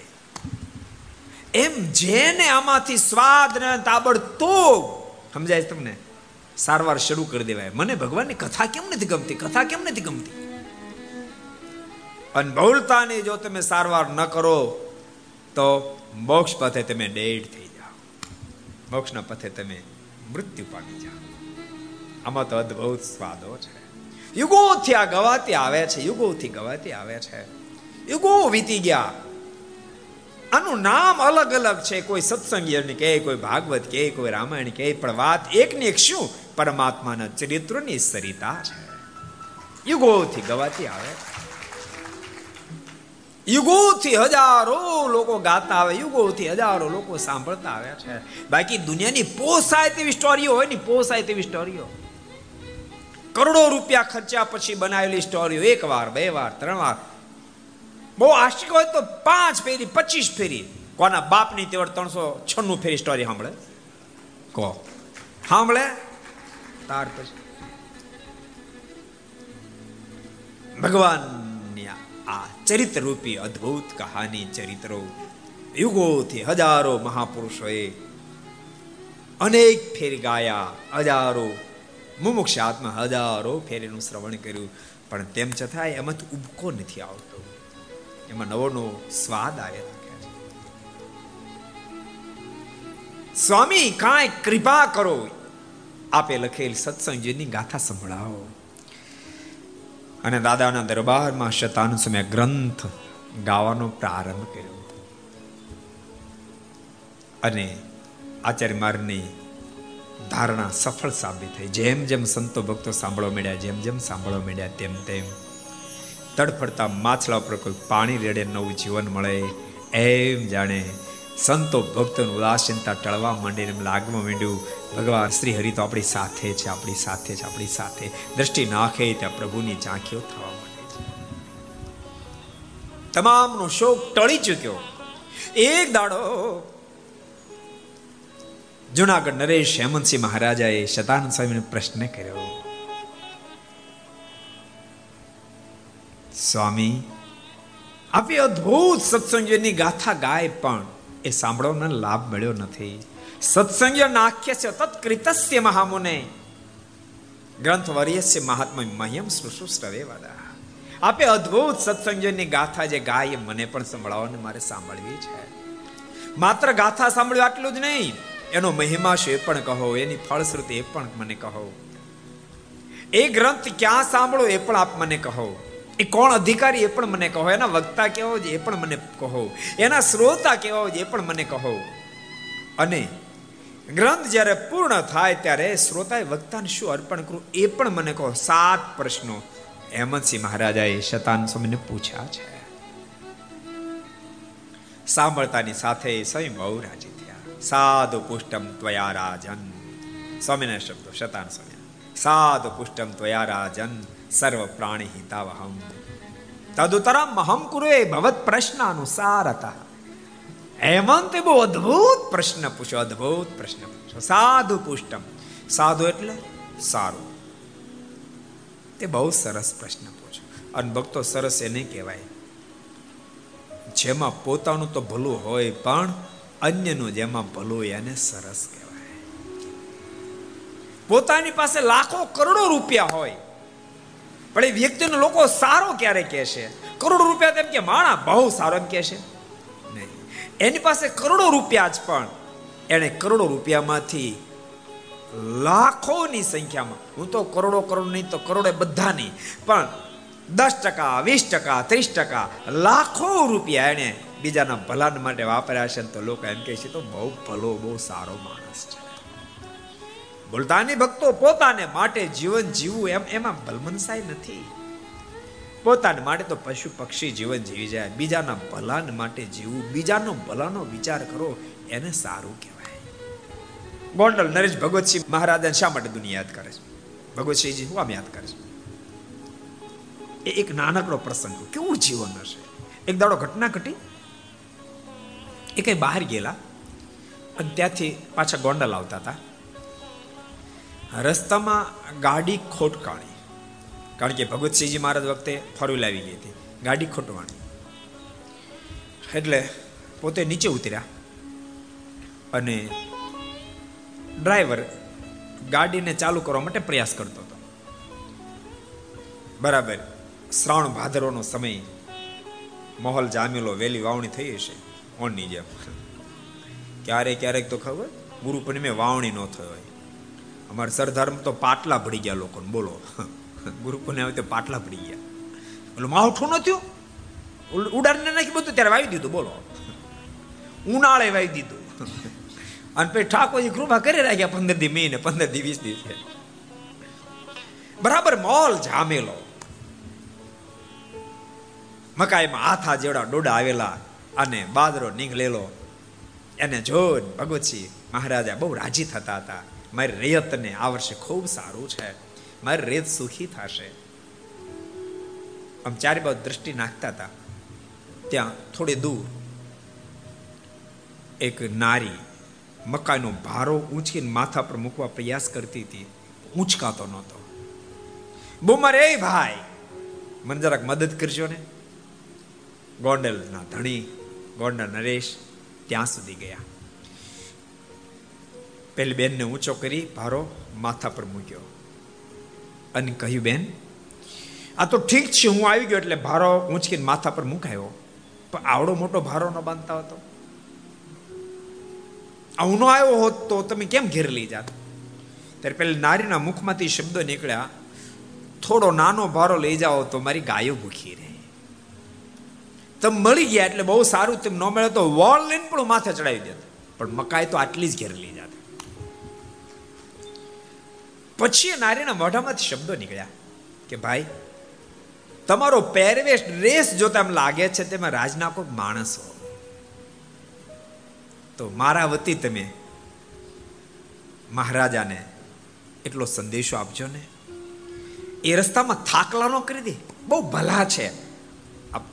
S2: એમ જેને આમાંથી સ્વાદ ને તાબડતોબ, સમજાય તમને? સારવાર શરૂ કરી દેવાય. મને ભગવાનની કથા કેમ નથી ગમતી? કથા કેમ નથી ગમતી? અને બહુલતાની જો તમે સારવાર ન કરો, તો મોક્ષ પથે તમે ડેડ થઈ જાઓ. મોક્ષના પથે તમે મૃત્યુ પામી જાઓ. આમાં તો અદ્ભુત સ્વાદો છે. યુગોથી આ ગવાતી આવે છે, યુગોથી ગવાતી આવે છે. યુગો વીતી ગયા. આનું નામ અલગ અલગ છે. કોઈ સત્સંગ કે કોઈ ભાગવત કે કોઈ રામાયણ કે પણ વાત એક ને એક શું? પરમાત્માના ચરિત્રની સરિતા છે. યુગોથી ગવાતી આવે. યુગોથી હજારો લોકો ગાતા આવે, યુગોથી હજારો લોકો સાંભળતા આવે છે. બાકી દુનિયાની પોસાય તેવી સ્ટોરીઓ હોય ને, પોસાય તેવી સ્ટોરીઓ. કરોડો રૂપિયા ખર્ચ્યા પછી બનાવેલી સ્ટોરીઓ, એક વાર, બે વાર, ત્રણ વાર. બહુ આશિક હોય તો પાંચ ફેરી, પચીસ ફેરી. કોના બાપની તેવડ ત્રણસો છન્નું ફેરી સ્ટોરી સાંભળે? કહો. સાંભળે? તાર પછી. ભગવાનની આ ચરિત્ર રૂપી અદ્ભુત કહાની ચરિત્રો યુગોથી હજારો મહાપુરુષોએ અનેક ફેર ગાયા, હજારો મુમુક્ષ આત્મા હજારો ફેરીનું શ્રવણ કર્યું. પણ તેમ છતાં એમાંથી ઉબકો નથી આવતો. એમાં નવો નવો સ્વાદ આવે સ્વામી, કાંઈ કૃપા કરો. આપે લખેલ સત્સંગજીની ગાથા સંભળાવો. અને દાદાના દરબારમાં શતાન સમય ગ્રંથ ગાવાનો પ્રારંભ કર્યો. અને આચાર્ય મારની ધારણા સફળ સાબિત થઈ. જેમ જેમ સંતો ભક્તો સાંભળવા મળ્યા જેમ જેમ સાંભળવા મળ્યા તેમ તેમ તડફડતા માછલા ઉપર કોઈ પાણી રેડે નવું જીવન મળે, એમ જાણે સંતો ભક્તોની ઉદાસીનતા ટળવા માંડીને એમ લાગવા માંડ્યું. ભગવાન શ્રી હરિ તો આપણી સાથે છે, આપણી સાથે છે, આપણી સાથે. દ્રષ્ટિ નાખે ત્યાં પ્રભુની ઝાંખીઓ થવા માંડે છે. તમામનો શોક ટળી ચૂક્યો. એક દાડો જુનાગઢ નરેશ હેમંતસિંહ મહારાજાએ શતાનંદ સ્વામીને પ્રશ્ન કર્યો. સ્વામી આપે અદ્ભુત સત્સંગની ગાથા ગાય પણ એ સાંભળવાનો લાભ મળ્યો નથી. સત્સંગ નાખ્ય છે તત્કૃતસ્ય મહામુને. ગ્રંથ વર્યસ્ય મહાત્મા મહ્યમ સુશુષ્ટવે વાદા આપે અદ્ભુત સત્સંગની ગાથા જે ગાય મને પણ સંભળાવો મારે સાંભળવી છે. માત્ર ગાથા સાંભળ્યું આટલું જ નહીં, એનો મહિમા છે એ પણ કહો, એની ફળશ્રુતિ એ પણ મને કહો. એ ગ્રંથ ક્યાં સાંભળો એ પણ આપ મને કહો. એ કોણ અધિકારી એ પણ મને કહો, એના વક્તા કેવો છે એ પણ મને કહો, એના શ્રોતા કેવો છે એ પણ મને કહો. અને ગ્રંથ જ્યારે પૂર્ણ થાય ત્યારે શ્રોતાએ વક્તાને શું અર્પણ કરું એ પણ મને કહો. સાત પ્રશ્નો. હેમંતસિંહ મહારાજાએ શતાન સ્વામીને પૂછ્યા છે. સાંભળતાની સાથે સ્વયં બહુ રાજી થયા. સાધુ પુષ્ટમ ત્વયા રાજન. સ્વામીના શબ્દો, શતાન સ્વામી સાધુ પુષ્ટમ ત્વયા રાજન. સર્વ પ્રાણી હિતાવહમ તદુતરમ મહમ કુરુએ ભવત પ્રશ્ન અનુસાર હતા હેમંતે બહુ અદ્ભુત પ્રશ્ન પૂછ્યો અદ્ભુત પ્રશ્ન પૂછ્યો સાધુ પુષ્ટમ સાધુ એટલે સારું તે બહુ સરસ પ્રશ્ન પૂછ્યો અને ભક્તો સરસ એને કહેવાય જેમાં પોતાનું તો ભલું હોય પણ અન્યનું જેમાં ભલું એને સરસ કહેવાય પોતાની પાસે લાખો કરોડો રૂપિયા હોય પણ એ વ્યક્તિનો લોકો સારો ક્યારે કહેશે કરોડો રૂપિયા તેમ કે માણા બહુ સારો એમ કહેશે નહીં. એની પાસે કરોડો રૂપિયા જ પણ એણે કરોડો રૂપિયામાંથી લાખોની સંખ્યામાં, હું તો કરોડો કરોડ નહીં તો કરોડે બધા નહીં પણ દસ ટકા, વીસ ટકા, ત્રીસ ટકા, લાખો રૂપિયા એણે બીજાના ભલાન માટે વાપર્યા છે તો લોકો એમ કહે છે, તો બહુ ભલો, બહુ સારો માણસ છે. બોલતાની ભક્તો પોતાને માટે જીવન જીવવું એમ એમાં ભલમનસાય નથી. પોતાને માટે તો પશુ પક્ષી જીવન જીવી જાય. બીજાના ભલાન માટે જીવવું બીજાનો ભલાનો વિચાર કરો, એને સારું કહેવાય. ગોંડલ નરેશ ભગવતસિંહ મહારાજાને શા માટે દુનિયા યાદ કરે છે? ભગવતસિંહજી શું આમ યાદ કરે છે? એ એક નાનકડો પ્રસંગ. કેવું જીવન હશે? એક દાડો ઘટના ઘટી. એ કઈ બહાર ગયેલા. અને ત્યાંથી પાછા ગોંડલ આવતા હતા. રસ્તામાં ગાડી ખોટકાણી. કારણ કે ભગતસિંહજી મહારાજ વખતે ફરવી લાવી ગઈ હતી. ગાડી ખોટવાણી. એટલે પોતે નીચે ઉતર્યા અને ડ્રાઈવર ગાડીને ચાલુ કરવા માટે પ્રયાસ કરતો હતો. બરાબર, શ્રાવણ ભાદરવાનો સમય, માહોલ જામેલો વેલી વાવણી થઈ હશે. ઓનની જેમ. ક્યારેક ક્યારેક તો ખબર, ગુરુ પૂર્ણિમે વાવણી ન થયો હોય અમારે સરદારમાં તો પાટલા ભળી ગયા લોકોને, બોલો. ગુરુકુને આવે તો પાટલા ભળી ગયા. એટલે માવઠું ન ઉડાડને નાખી બધું, ત્યારે વાવી દીધું, બોલો. ઉનાળે વાવી દીધું. અને પછી ઠાકોરજી કૃપા કરી રાખ્યા પંદર દી મહિને પંદર દી વીસ દિવસે. બરાબર મોલ જામેલો. મકાઈમાં હાથા જેવડા ડોડા આવેલા અને બાદરો નીકળેલો એને જોઈ ભગવતસિંહ મહારાજા બહુ રાજી થતા હતા. મારી રેતને આ વર્ષે ખૂબ સારું છે. મારી રેત સુખી થશે. આમ ચારે બાજુ દ્રષ્ટિ નાખતા હતા. ત્યાં થોડી દૂર એક નારી મકાઈનો ભારો ઊંચકીને માથા પર મૂકવા પ્રયાસ કરતી હતી. ઊંચકાતો નહોતો. બુમર એ ભાઈ. મને જરાક મદદ કરજો ને. ગોંડલના ધણી, ગોંડલ નરેશ ત્યાં સુધી ગયા. પેલી બેનને ઊંચો કરી ભારો માથા પર મૂક્યો. અને કહ્યું, બેન, આ તો ઠીક છે, હું આવી ગયો એટલે ભારો ઊંચકીને માથા પર મુકાયો. પણ આવડો મોટો ભારો ન બાંધતા હતો. હું આવ્યો હોત તો તમે કેમ ઘેર લઈ જાત? ત્યારે પેલી નારીના મુખમાંથી શબ્દો નીકળ્યા, થોડો નાનો ભારો લઈ જાઓ તો મારી ગાયો ભૂખી રહે. તમે મળી ગયા એટલે બહુ સારું, તેમ ન મળે તો વોલ લઈને પણ માથે ચડાવી દેત. પણ મકાઈ તો આટલી જ ઘેર લઈ પછી નારીના મોઢામાંથી શબ્દો નીકળ્યા કે, ભાઈ, તમારો પહેરવેશ ડ્રેસ જોતા એમ લાગે છે તેમાં રાજના કોઈ માણસ હો તો મારા વતી તમે મહારાજાને એટલો સંદેશો આપજો ને. એ રસ્તામાં થાકલા નો કરી દે. બહુ ભલા છે.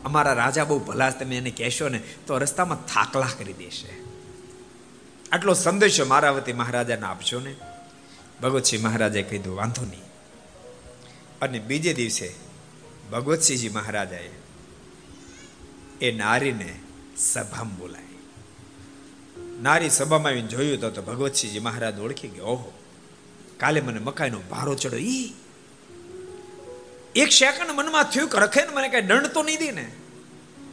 S2: અમારા રાજા બહુ ભલા તમે એને કહેશો ને તો રસ્તામાં થાકલા કરી દેશે. આટલો સંદેશો મારા વતી મહારાજાને આપજો ને. ભગવતસિંહ મહારાજે કીધું, વાંધો નહીં. અને બીજે દિવસે ભગવતસિંહજી મહારાજાએ એ નારીને સભામાં બોલાય નારી સભામાં આવીને જોયું તો ભગવતસિંહજી મહારાજ ઓળખી ગયો. ઓહો, કાલે મને મકાઈનો ભારો ચડ્યો. ઈ, એક સેકન્ડ મનમાં થયું કે રખે મને કઈ દંડ તો નહીં દે ને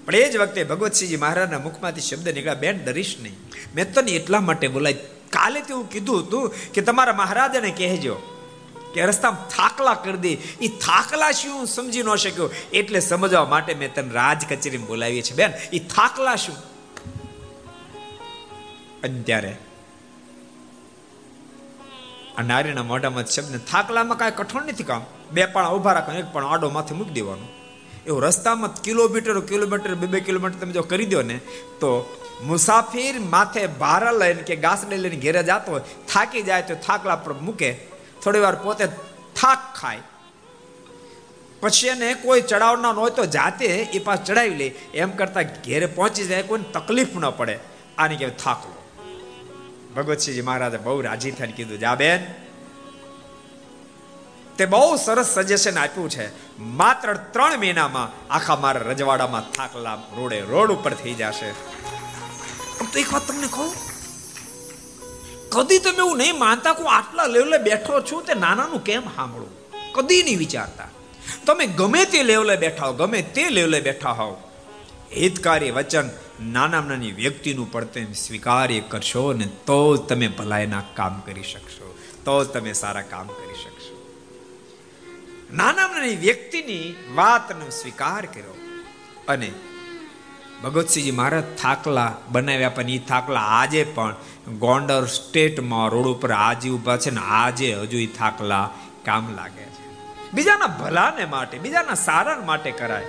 S2: પણ એ જ વખતે ભગવતસિંહજી મહારાજના મુખમાંથી શબ્દ નીકળ્યા, બેન, ડરીશ નહીં. મેં તને એટલા માટે બોલાય કાલે તેવું કીધું હતું કે તમારા મહારાજાને કહેજો કે રસ્તામાં થાકલા કરી દે. એ થાકલા શું સમજી ન શક્યો. એટલે સમજવા માટે મેં તને રાજ કચેરીમાં બોલાવી છે બેન એ થાકલા શું? અત્યારે આ નારીના મોઢામાં શબ્દ થાકલામાં કાંઈ કઠોળ નથી કામ. બે પણ ઊભા રાખવાનું, એક પણ આડો માથે મૂકી દેવાનો. એવો રસ્તામાં કિલોમીટર કિલોમીટર બે બે કિલોમીટર તમે જો કરી દો ને, તો મુસાફિર માથે ભારા લઈને કે ગાસડી લઈને ઘેરે જતો હોય, થાકી જાય તો થાકલા પર મૂકે, થોડી વાર પોતે થાક ખાય. પછી એને કોઈ ચડાવના ન હોય તો જાતે એ પાસ ચડાવી લે. એમ કરતા ઘેરે પહોંચી જાય, કોઈને તકલીફ ન પડે. આની કહેવાય થાકલો ભગવતસિંહજી મહારાજે બહુ રાજી થઈને કીધું, જા બેન તે બહુ સરસ સજેશન આપ્યું છે. માત્ર ત્રણ મહિનામાં આખા મારા રજવાડામાં થાકલા રોડે રોડ ઉપર થઈ જશે. તો એક વાત તમને કહું? કદી તમે એવું નહીં માનતા કે હું આટલા લેવલે બેઠો છું તે નાનાનું કેમ સાંભળું? કદી નહીં વિચારતા. તમે ગમે તે લેવલે બેઠા હો, ગમે તે લેવલે બેઠા હોવ, હિતકારી વચન નાના નાની વ્યક્તિનું પડતે સ્વીકાર્ય કરશો ને તો જ તમે ભલાઈના કામ કરી શકશો, તો જ તમે સારા કામ કરી શકશો. નાના નાની વ્યક્તિની વાતનો સ્વીકાર કર્યો અને ભગતસિંહજી મહારાજ થાકલા બનાવ્યા પણ એ થાકલા આજે પણ ગોંડર સ્ટેટમાં રોડ ઉપર આજે ઊભા છે ને આજે હજુ એ થાકલા કામ લાગે છે. બીજાના ભલાને માટે, બીજાના સારા માટે કરાય,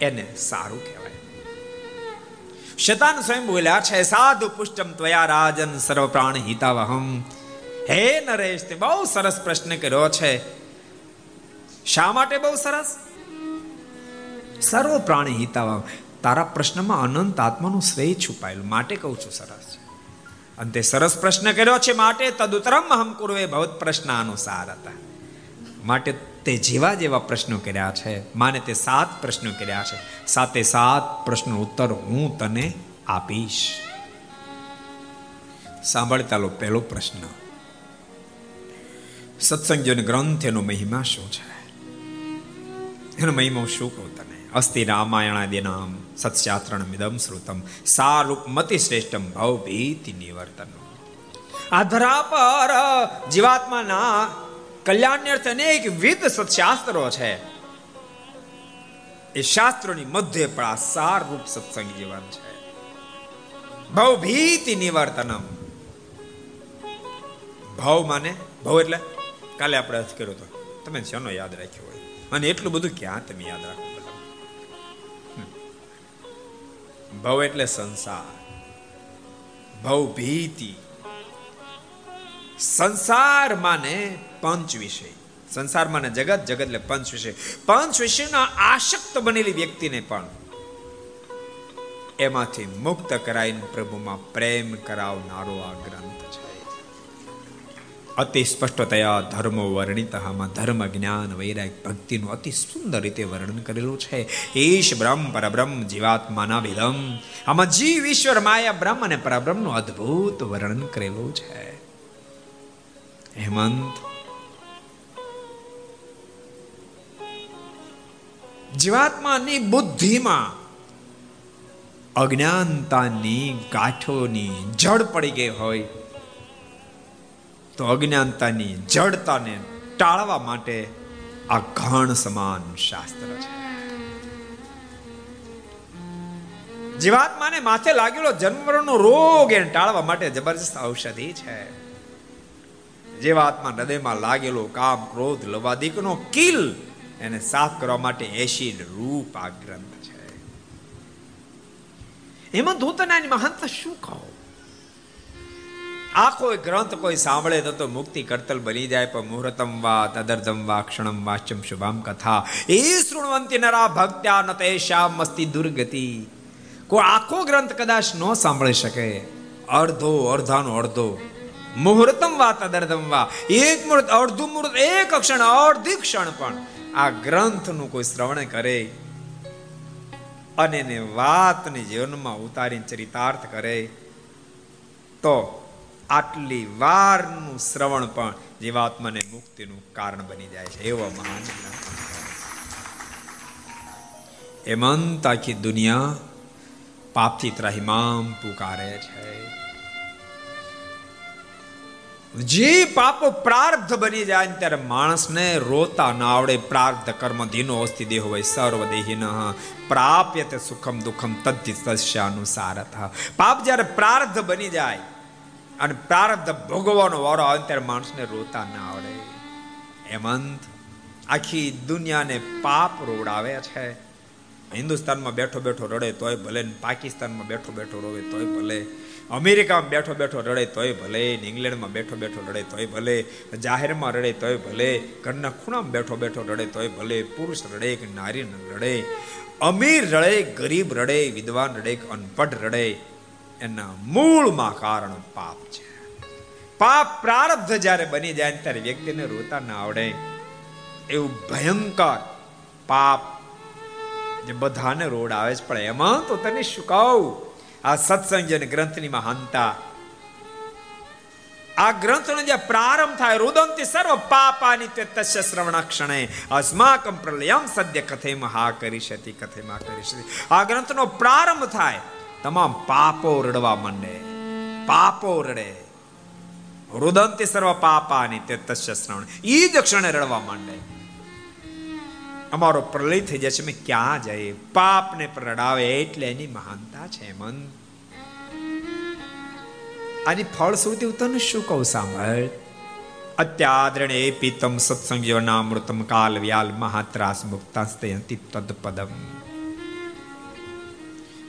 S2: એને સારું કહેવાય. શતાન સ્વયં બોલ્યા છે, સાધુ પુષ્ટમ ત્વયા રાજન સર્વ પ્રાણ હિતાવહમ. હે નરેશ, તે બહુ સરસ પ્રશ્ન કર્યો છે. શા માટે બહુ સરસ? સર્વ પ્રાણી હિતાવા. તારા પ્રશ્નમાં અનંત આત્માનું શ્રેય છુપાયેલું. માટે કહું છું સરસ. છે અને તે સરસ પ્રશ્ન કર્યો છે માટે તદુતરમ અહમ કુરવે ભવત પ્રશ્ન અનુસાર હતા માટે તે જેવા જેવા પ્રશ્નો કર્યા છે, માને તે સાત પ્રશ્નો કર્યા છે. સાતે સાત પ્રશ્નો ઉત્તર હું તને આપીશ. સાંભળતા લો પહેલો પ્રશ્ન. સત્સંગીઓને ગ્રંથ એનો મહિમા શું છે? એનો મહિમા શું કહું તને અસ્તિ રામાયણાદિનામ સત્શાસ્ત્રણ મિદમ શ્રુતમ સારૂપ મતિ શ્રેષ્ઠમ ભાવ ભીતિ નિવર્તન આ ધરા પર જીવાત્માના કલ્યાણ અર્થે અનેક વિધ સત્શાસ્ત્રો છે એ શાસ્ત્રોની મધ્ય પણ આ સાર રૂપ સત્સંગ જીવન છે ભવ ભીતિ નિવર્તનમ ભાવ માને ભાવ એટલે કાલે આપણે અર્થ કર્યો તો તમે શેનો યાદ રાખ્યો હોય અને એટલું બધું ક્યાં તમે યાદ રાખો ભવ એટલે સંસાર. ભવ ભીતિ. સંસાર માને પંચ વિષય. સંસાર માને જગત જગત એટલે પંચ વિષય. પંચ વિષયના આશક્ત બનેલી વ્યક્તિને પણ એમાંથી મુક્ત કરાઈને પ્રભુમાં પ્રેમ કરાવનારો આ ગ્રંથ છે. અતિ સ્પષ્ટતયા ધર્મો વર્ણિત આમાં ધર્મ જ્ઞાન વૈરાગ ભક્તિનું અતિ સુંદર રીતે વર્ણન કરેલું છે ઈશ બ્રહ્મ પરબ્રહ્મ જીવાત્માના વિલમ આમાં જીવ ઈશ્વર માયા બ્રહ્મ અને પરબ્રહ્મનું અદ્ભુત વર્ણન કરેલું છે હેમંત જીવાત્માની બુદ્ધિમાં અજ્ઞાનતાની ગાંઠોની જડ પડી ગઈ હોય તો અજ્ઞાનતાની જડતાને ટાળવા માટે આ ઘણ સમાન શાસ્ત્ર છે. જીવાત્માને માથે લાગેલો જન્મરણનો રોગ એને ટાળવા માટે જબરજસ્ત ઔષધિ છે. જીવાત્મા હૃદયમાં લાગેલો કામ, ક્રોધ, લવાદિકનો કિલ એને સાફ કરવા માટે એસિડ રૂપ આ ગ્રંથ છે. એમાં ધૂતનાની મહંત શું કહો? આ કોઈ ગ્રંથ કોઈ સાંભળે તો મુક્તિ કરતલ બની જાય. પણ મુહૂર્તમ વા, તદર્ધમ વા, ક્ષણમ વાચ્યમ શુભામ કથા. એ શૃણવંતી નરા ભક્ત્યા ન તેશામ મસ્તી દુર્ગતિ. કોઈ આખો ગ્રંથ કદાચ ન સાંભળી શકે. અર્ધો અર્ધાનો અર્ધો મુહૂર્તમ વા, તદર્ધમ વા. એક મુહૂર્ત, અડધું મુહૂર્ત, એક ક્ષણ, અડધી ક્ષણ પણ આ ગ્રંથનું કોઈ શ્રવણ કરે. અને એને વાતને જીવનમાં ઉતારીને ચરિતાર્થ કરે. તો આટલી વારનું શ્રવણ પણ જીવાત્માને મુક્તિનું કારણ બની જાય છે. એવો મહાન હેમંત દુનિયા પાપથી ત્રાહિમામ પુકારે છે. જે પાપો પ્રાર્થ બની જાય ત્યારે માણસને રોતા ના આવડે. પ્રાર્થ કર્મ ધીનો અસ્તિ દેહ હોય સર્વ પ્રાપ્ય તે સુખમ દુઃખમ તદ્ધિ તસ્યાનુસાર પાપ જ્યારે પ્રાર્થ બની જાય અને પ્રારબ્ધ ભોગવવાનો વારો આવે ત્યારે માણસને રોતા ના આવડે. હેમંત, આખી દુનિયાને પાપ રોડાવે છે. હિન્દુસ્તાનમાં બેઠો બેઠો રડે તોય ભલે પાકિસ્તાનમાં બેઠો બેઠો રોવે તોય ભલે. અમેરિકામાં બેઠો બેઠો રડે તોય ભલે. ઇંગ્લેન્ડમાં બેઠો બેઠો રડે તોય ભલે. જાહેરમાં રડે તોય ભલે. ઘરના ખૂણામાં બેઠો બેઠો રડે તોય ભલે. પુરુષ રડે કે નારી રડે. અમીર રડે, ગરીબ રડે, વિદ્વાન રડે અનપઢ રડે. એના મૂળમાં કારણ પાપ છે. પાપ પ્રારબ્ધ જ્યારે બની જાય ત્યારે વ્યક્તિને રોતા ના આવડે. એવું ભયંકર પાપ જે બધાને રોડ આવે છે. પણ એમાં તો તને શું કહું? આ સત્સંગ જેને ગ્રંથની મહાનતા આ ગ્રંથનો જે પ્રારંભ થાય, રુદંતી સર્વ પાપાની તે તસ્ય શ્રવણ ક્ષણે. અસ્માકમ પ્રલયમ સદ્ય કથે મહા કરી શતી કથે મહા કરી શતી આ ગ્રંથનો પ્રારંભ થાય. તમામ પાપો રડવા માંડે. પાપો રડે. રુદંતિ સર્વ પાપાની તે શ્રવણ. ઈ જ ક્ષણે રડવા માંડે. અમારો પ્રલય થઈ જશે, અમે ક્યાં જઈએ? પાપને પ્રડાવે એટલે એની મહાનતા છે મન આની ફળશ્રુતિ તને શું કહું, સાંભળ. અત્યાદરણે પીતમ સત્સંગ જીવનામૃતમ કાલ વ્યાલ મહાત્રાસ મુક્તાસ્તયંતિ તદ પદમ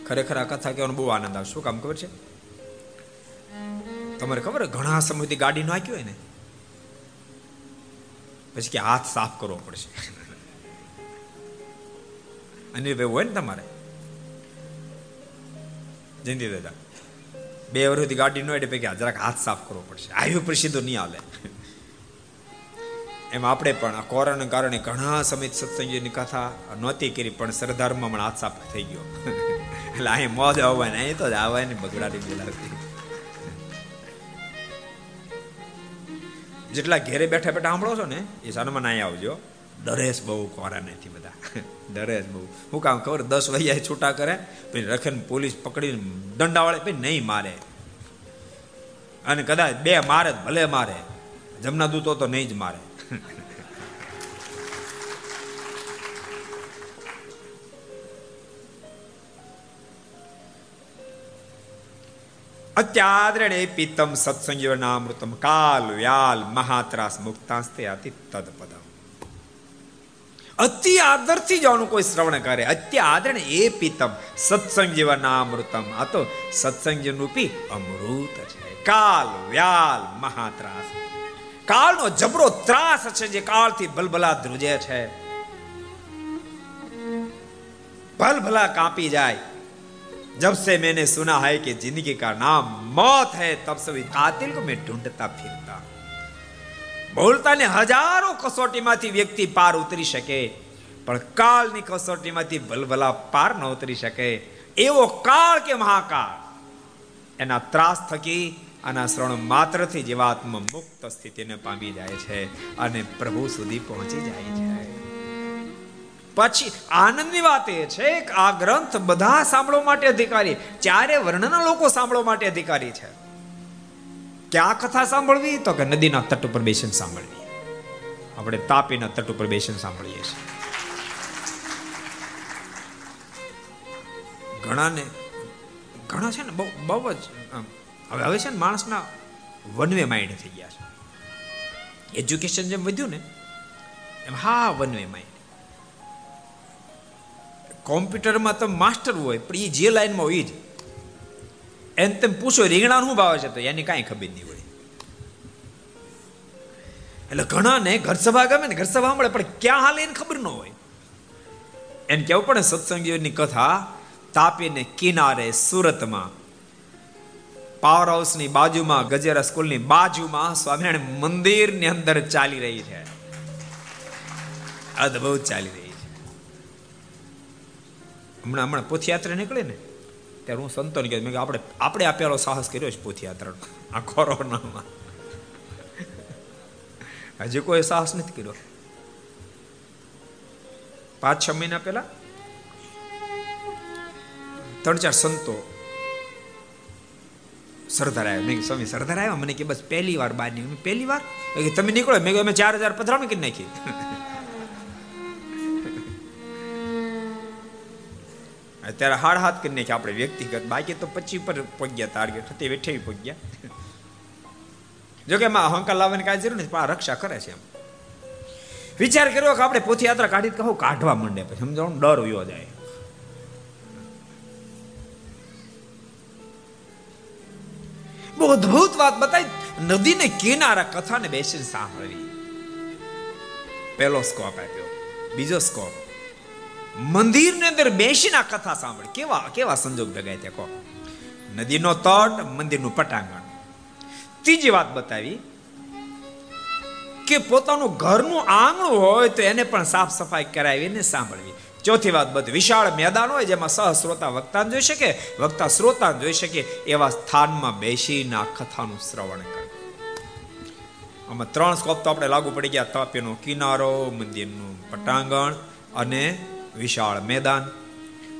S2: ખરેખર આ કથા કહેવાનો બહુ આનંદ આવે શું કામ ખબર છે? તમારે ખબર ઘણા સમયથી ગાડી નાખી હોય ને? પછી કે હાથ સાફ કરવો પડશે. અને હોય ને તમારે? જયંતિ દાદા, બે વર્ષથી ગાડી નો એટલે પૈકી જરાક હાથ સાફ કરવો પડશે. આવ્યું પ્રસિદ્ધ નહીં હાલે. એમ આપણે પણ આ કોરોના કારણે ઘણા સમય સત્સંગીની કથા નહોતી કરી, પણ સરદારમાં પણ હાથ થઈ ગયો. એટલે અહીં મોજ આવવાની અહીં તો જ આવવાની બગડાટી બોલાવતી જેટલા ઘેરે બેઠા બેઠા સાંભળો છો ને, એ સાનમાં અહીં આવજો. ડરેશ બહુ કોરા નથી બધા. ડરેશ બહુ. હું કામ ખબર, દસ વૈયા છૂટા કરે, પછી રખેને પોલીસ પકડીને દંડા વાળે પછી નહીં મારે. અને કદાચ બે મારે ભલે મારે. જમના દૂતો તો નહીં જ મારે. અત્યાદ્રણે પિત્તમ સત્સંગીવનામૃતમ કાલ વ્યાલ મહાત્રાસ મુક્તાસ્તે અતિ તદપદમ અતિ આદરથી જો કોઈ શ્રવણ કરે આદરણ એ પિત્તમ સત્સંગ જીવનામૃતમ આ તો સત્સંગ રૂપી અમૃત છે કાલ વ્યાલ મહાત્રાસ કાળનો જબરો ત્રાસ છે જે કાળથી ભલભલા ધ્રુજે છે ભલભલા કાપી જાય जब से मैंने सुना है कि जिंदगी का नाम मौत है तब से कातिल को मैं ढूंढता फिरता બોલતા ને હજારો કસોટીમાંથી વ્યક્તિ પાર ઉતરી શકે પણ કાળની કસોટીમાંથી ભલભલા પાર ન ઉતરી શકે એવો કાળ કે મહાકાળ એના ત્રાસ થકી આના શ્રવણ માત્રથી જીવાત્મા મુક્ત સ્થિતિને પામી જાય છે અને પ્રભુ સુધી પહોંચી જાય છે. પછી આનંદની વાત એ છે કે આ ગ્રંથ બધા સાંભળવા માટે અધિકારી, ચારે વર્ણના લોકો સાંભળવા માટે અધિકારી છે. ક્યાં કથા સાંભળવી તો કે નદીના તટ ઉપર બેસીને સાંભળવી. આપણે તાપીના તટ ઉપર બેસીને સાંભળીએ છીએ. ઘણાને, ઘણા છે ને બહુ બહુ જ હવે હવે છે ને માણસના વનવે માઇન્ડ થઈ ગયા છે. એજ્યુકેશન જેમ વધ્યું ને, એમ હા વનવે માઇન્ડ કોમ્પ્યુટરમાં તો માસ્ટર હોય, પણ એ જે લાઈનમાં હોય જ. એને તેમ પૂછો રીંગણા શું ભાવે છે? તો એની કાંઈ ખબર નહીં હોય. એટલે ઘણા ને ઘર સભા ગમે ને, ઘર સભા મળે, પણ ક્યાં હાલે એને ખબર ન હોય. એને કેવું પડે સત્સંગીઓની કથા, તાપીને કિનારે સુરતમાં પાવર હાઉસની બાજુમાં, ગજેરા સ્કૂલની બાજુમાં સ્વામિનારાયણ મંદિરની અંદર ચાલી રહી છે. અદભુત ચાલી રહી છે. હમણાં હમણાં પોથયાત્રા નીકળે ને, ત્યારે હું સંતોને કહ્યું મેં કે આપણે આપણે આપેલો સાહસ કર્યો છે પોથયાત્રાનો, આ કોરોનામાં. હજી કોઈ સાહસ નથી કર્યો. પાંચ, છ મહિના પહેલા, ત્રણ, ચાર સંતો સરદાર આવ્યો મેં સ્વામી સરદાર આવ્યા મને કે બસ પહેલી વાર બહાર નીકળી પહેલી વાર. તમે નીકળો. મેં અમે ચાર હજાર પધરામણી કરી નાખી અત્યારે હાડ હાથ કરી નાખી આપણે વ્યક્તિગત. બાકી તો પચી પર પગ્યા ટાર્ગેટ હતી વેઠે પગ્યા. જોકે એમાં અહંકાર લાવવાની કાંઈ જરૂર નથી, પણ આ રક્ષા કરે છે એમ. વિચાર કર્યો કે આપણે પોથી યાત્રા કાઢી કહું, કાઢવા માંડે પછી. સમજાવું ડર ઉયો જાય. બહુ અદ્ભુત વાત બતાવી નદીને કિનારા કથાને બેસીને સાંભળવી. પહેલો સ્કોપ આપ્યો. બીજો સ્કોપ મંદિરની અંદર બેસીને આ કથા સાંભળી. કેવા કેવા સંજોગ ભેગાય તે કહો નદીનો તટ, મંદિરનું પટાંગણ. ત્રીજી વાત બતાવી કે પોતાનું ઘરનું આંગણું હોય તો એને પણ સાફ સફાઈ કરાવીને સાંભળવી. ચોથી વાત બધ. વિશાળ મેદાન હોય જેમાં સહ શ્રોતા વક્તાને જોઈ શકે, વક્તા શ્રોતાને જોઈ શકે, એવા સ્થાનમાં બેસીને આ કથાનું શ્રવણ કરે. આમાં ત્રણ સ્કોપ તો આપણે લાગુ પડી ગયા. તાપીનો કિનારો, મંદિરનું પટાંગણ અને વિશાળ મેદાન.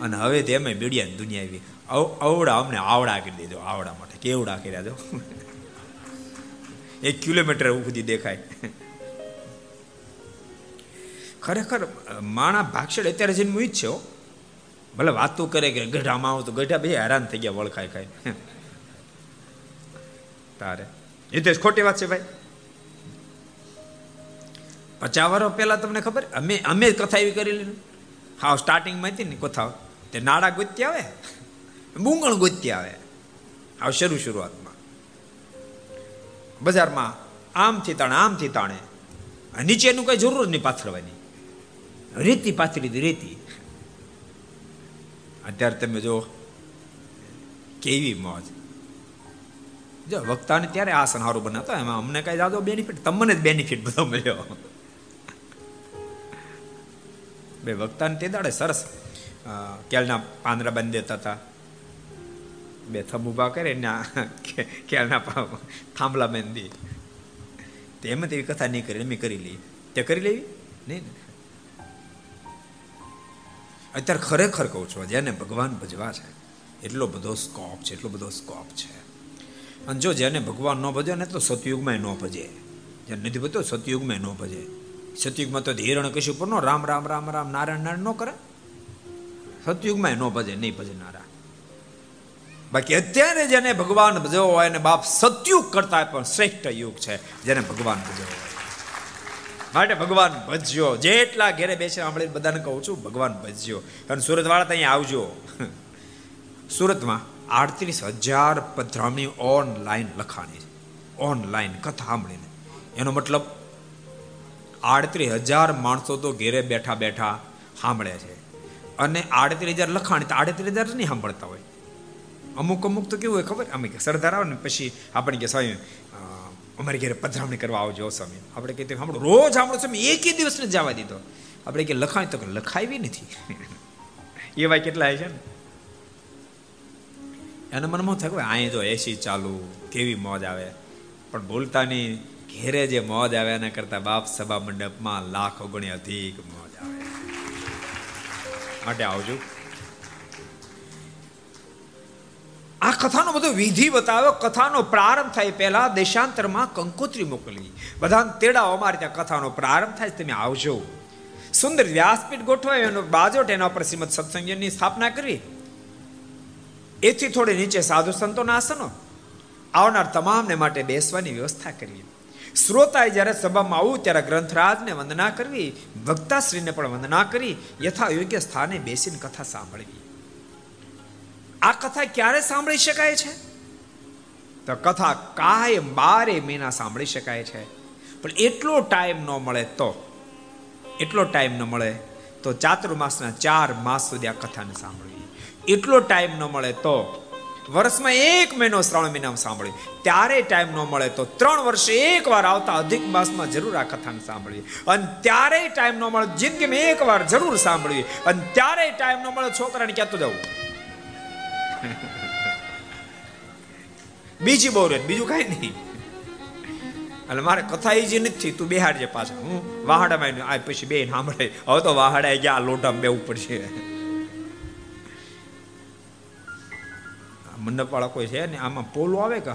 S2: અને હવે તેમે બીડિયા દુનિયા આવી. અવડા અમને આવડા કરી દીધો આવડા માટે. કેવડા કર્યા દો એક કિલોમીટર સુધી દેખાય. ખરેખર માણા ભાગશેડ અત્યારે જઈને હું જ ભલે વાતો કરે કે ગઢામાં આવું તો ગઢા બે હેરાન થઈ ગયા વળખાય ખાય. તારે. એ તો ખોટી વાત છે ભાઈ. પચાસ વર્ષ પહેલા તમને ખબર? અમે અમે કથા એવી કરેલી હા સ્ટાર્ટિંગમાં હતી ને કથા. તે નાડા ગોતી આવે? બુંગણ ગોતી આવે. આવ શરૂ શરૂઆતમાં. બજારમાં આમથી તાણે આમથી તાણે. નીચેનું કઈ જરૂર નહીં પાથરવાની. રેતી પાથરી દીધી રેતી. અત્યારે તમે જો કેવી મોજ. જો, વક્તાને ત્યારે આસન સારું બનાવતો એમાં અમને કઈ જાદો બેનિફિટ તમને જ બેનિફિટ બધો મળ્યો. બે વક્તાને તે દાડે સરસ કેળના પાંદડા બાંધી દેતા હતા. બે થમ ઊભા કરે ને કેળના થાંભલા બાંધી તેમાં તેવી કથા નહીં કરી અમે કરી લઈ તે કરી લેવી? નહીં ને? અત્યારે ખરેખર કહું છું, જેને ભગવાન ભજવા છે, એટલો બધો સ્કોપ છે, એટલો બધો સ્કોપ છે. અને જો જેને ભગવાન ન ભજે ને તો સતયુગમાં ન ભજે. જેને નથી ભજતો સતયુગમાં ન ભજે. સતયુગમાં તો હિરણ કશું પર નો રામ રામ રામ રામ, નારાયણ નારાયણ ન કરે. સતયુગમાં ન ભજે, નહીં ભજે નારાયણ. બાકી અત્યારે જેને ભગવાન ભજવો હોય એને બાપ સતયુગ કરતા પણ શ્રેષ્ઠ યુગ છે, જેને ભગવાન ભજવો હોય. માટે ભગવાન ભજ્યો. જેટલા ઘેરે બેસે સાંભળીને બધાને કહું છું, ભગવાન ભજ્યો. અને સુરતવાળા ત્યાં આવજો. સુરતમાં આડત્રીસ હજાર પધરામણી ઓનલાઈન લખાણી છે. ઓનલાઈન કથા સાંભળીને. એનો મતલબ આડત્રીસ હજાર માણસો તો ઘેરે બેઠા બેઠા સાંભળે છે. અને આડત્રીસ હજાર લખાણી તો આડત્રીસ હજાર નહીં સાંભળતા હોય. અમુક અમુક તો કેવું હોય ખબર? અમે સરદાર આવે ને પછી આપણે કે સ્વામી અમારી ઘરે પધરામણી કરવા આવજો, સ્વામી. આપણે કહીએ સાંભળો. રોજ સાંભળો, સ્વામી. એક દિવસ ને જવા દીધો. આપણે કે લખાય તો લખાવી નથી. એવા કેટલા છે ને? એના મનમાં થાય અહીંયા જો એસી ચાલુ, કેવી મોજ આવે. પણ બોલતાની ઘેરે જે મોજ આવે, એના કરતા બાપ સભા મંડપમાં લાખો ગણી અધિક મોજ આવે. માટે આવજો. આ કથાનો બધો વિધિ બતાવ્યો. કથાનો પ્રારંભ થાય પહેલા દેશાંતરમાં કંકોત્રી મોકલી. બધાને તેડાઓ અમારે ત્યાં કથાનો પ્રારંભ થાય તમે આવજો. સુંદર વ્યાસપીઠ ગોઠવાય, એનો બાજોટ, એના પર શ્રીમદ સત્સંગની સ્થાપના કરી. એથી થોડે નીચે સાધુ સંતોના આસનો. આવનાર તમામને માટે બેસવાની વ્યવસ્થા કરવી શ્રોતાએ જ્યારે સભામાં આવું, ત્યારે ગ્રંથરાજને વંદના કરવી, ભક્તાશ્રીને પણ વંદના કરી યથા યોગ્ય સ્થાને બેસીને કથા સાંભળવી. આ કથા ક્યારે સાંભળી શકાય છે? તો કથા કાય બારે મહિના સાંભળી શકાય છે. પણ એટલો ટાઈમ ન મળે તો. એટલો ટાઈમ ન મળે તો ચાતુર્માસના ચાર માસ સુધી આ કથાને સાંભળવી એટલો ટાઈમ ન મળે તો વર્ષમાં એક મહિનો શ્રાવણ મહિનામાં સાંભળવી ત્યારે ટાઈમ ન મળે તો ત્રણ વર્ષે એક વાર આવતા અધિક માસમાં જરૂર આ કથાને સાંભળવી અને ત્યારે ટાઈમ ન મળે જિંદગીમાં એક વાર જરૂર સાંભળવી અને ત્યારે ટાઈમ ન મળે છોકરાને ક્યાં તો જવું? બીજી બહુ રહે બીજું કઈ નહીં. એટલે મારે કથા એ જે નથી, તું બેહાડજે પાછા, હું વાહાડામાં આ પછી બે સાંભળે. હવે તો વાહાડા ગયા, લોઢામાં બેવું પડશે. મંડપ વાળા કોઈ છે ને, આમાં પોલો આવે કે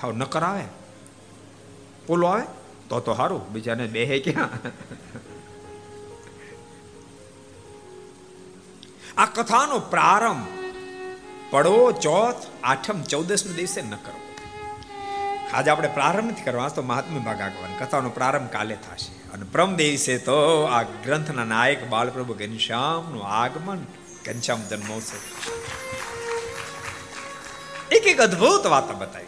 S2: હાવ નકર આવે? પોલો આવે? તો તો સારું બીજાને બેહે ક્યાં? આ કથાનો પ્રારંભ પડવો ચોથ, આઠમ ચૌદસ દિવસે ન કરવો આજે આપણે પ્રારંભ કરવા તો મહાત્મા ભાગ કથાનો પ્રારંભ કાલે થશે. અને પ્રમ દિવસે તો આ ગ્રંથના નાયક બાલપ્રભુ ઘનશ્યામનું આગમન, ઘનશ્યામ જન્મોત્સવ. એક એક અદ્ભુત વાત બતાવી.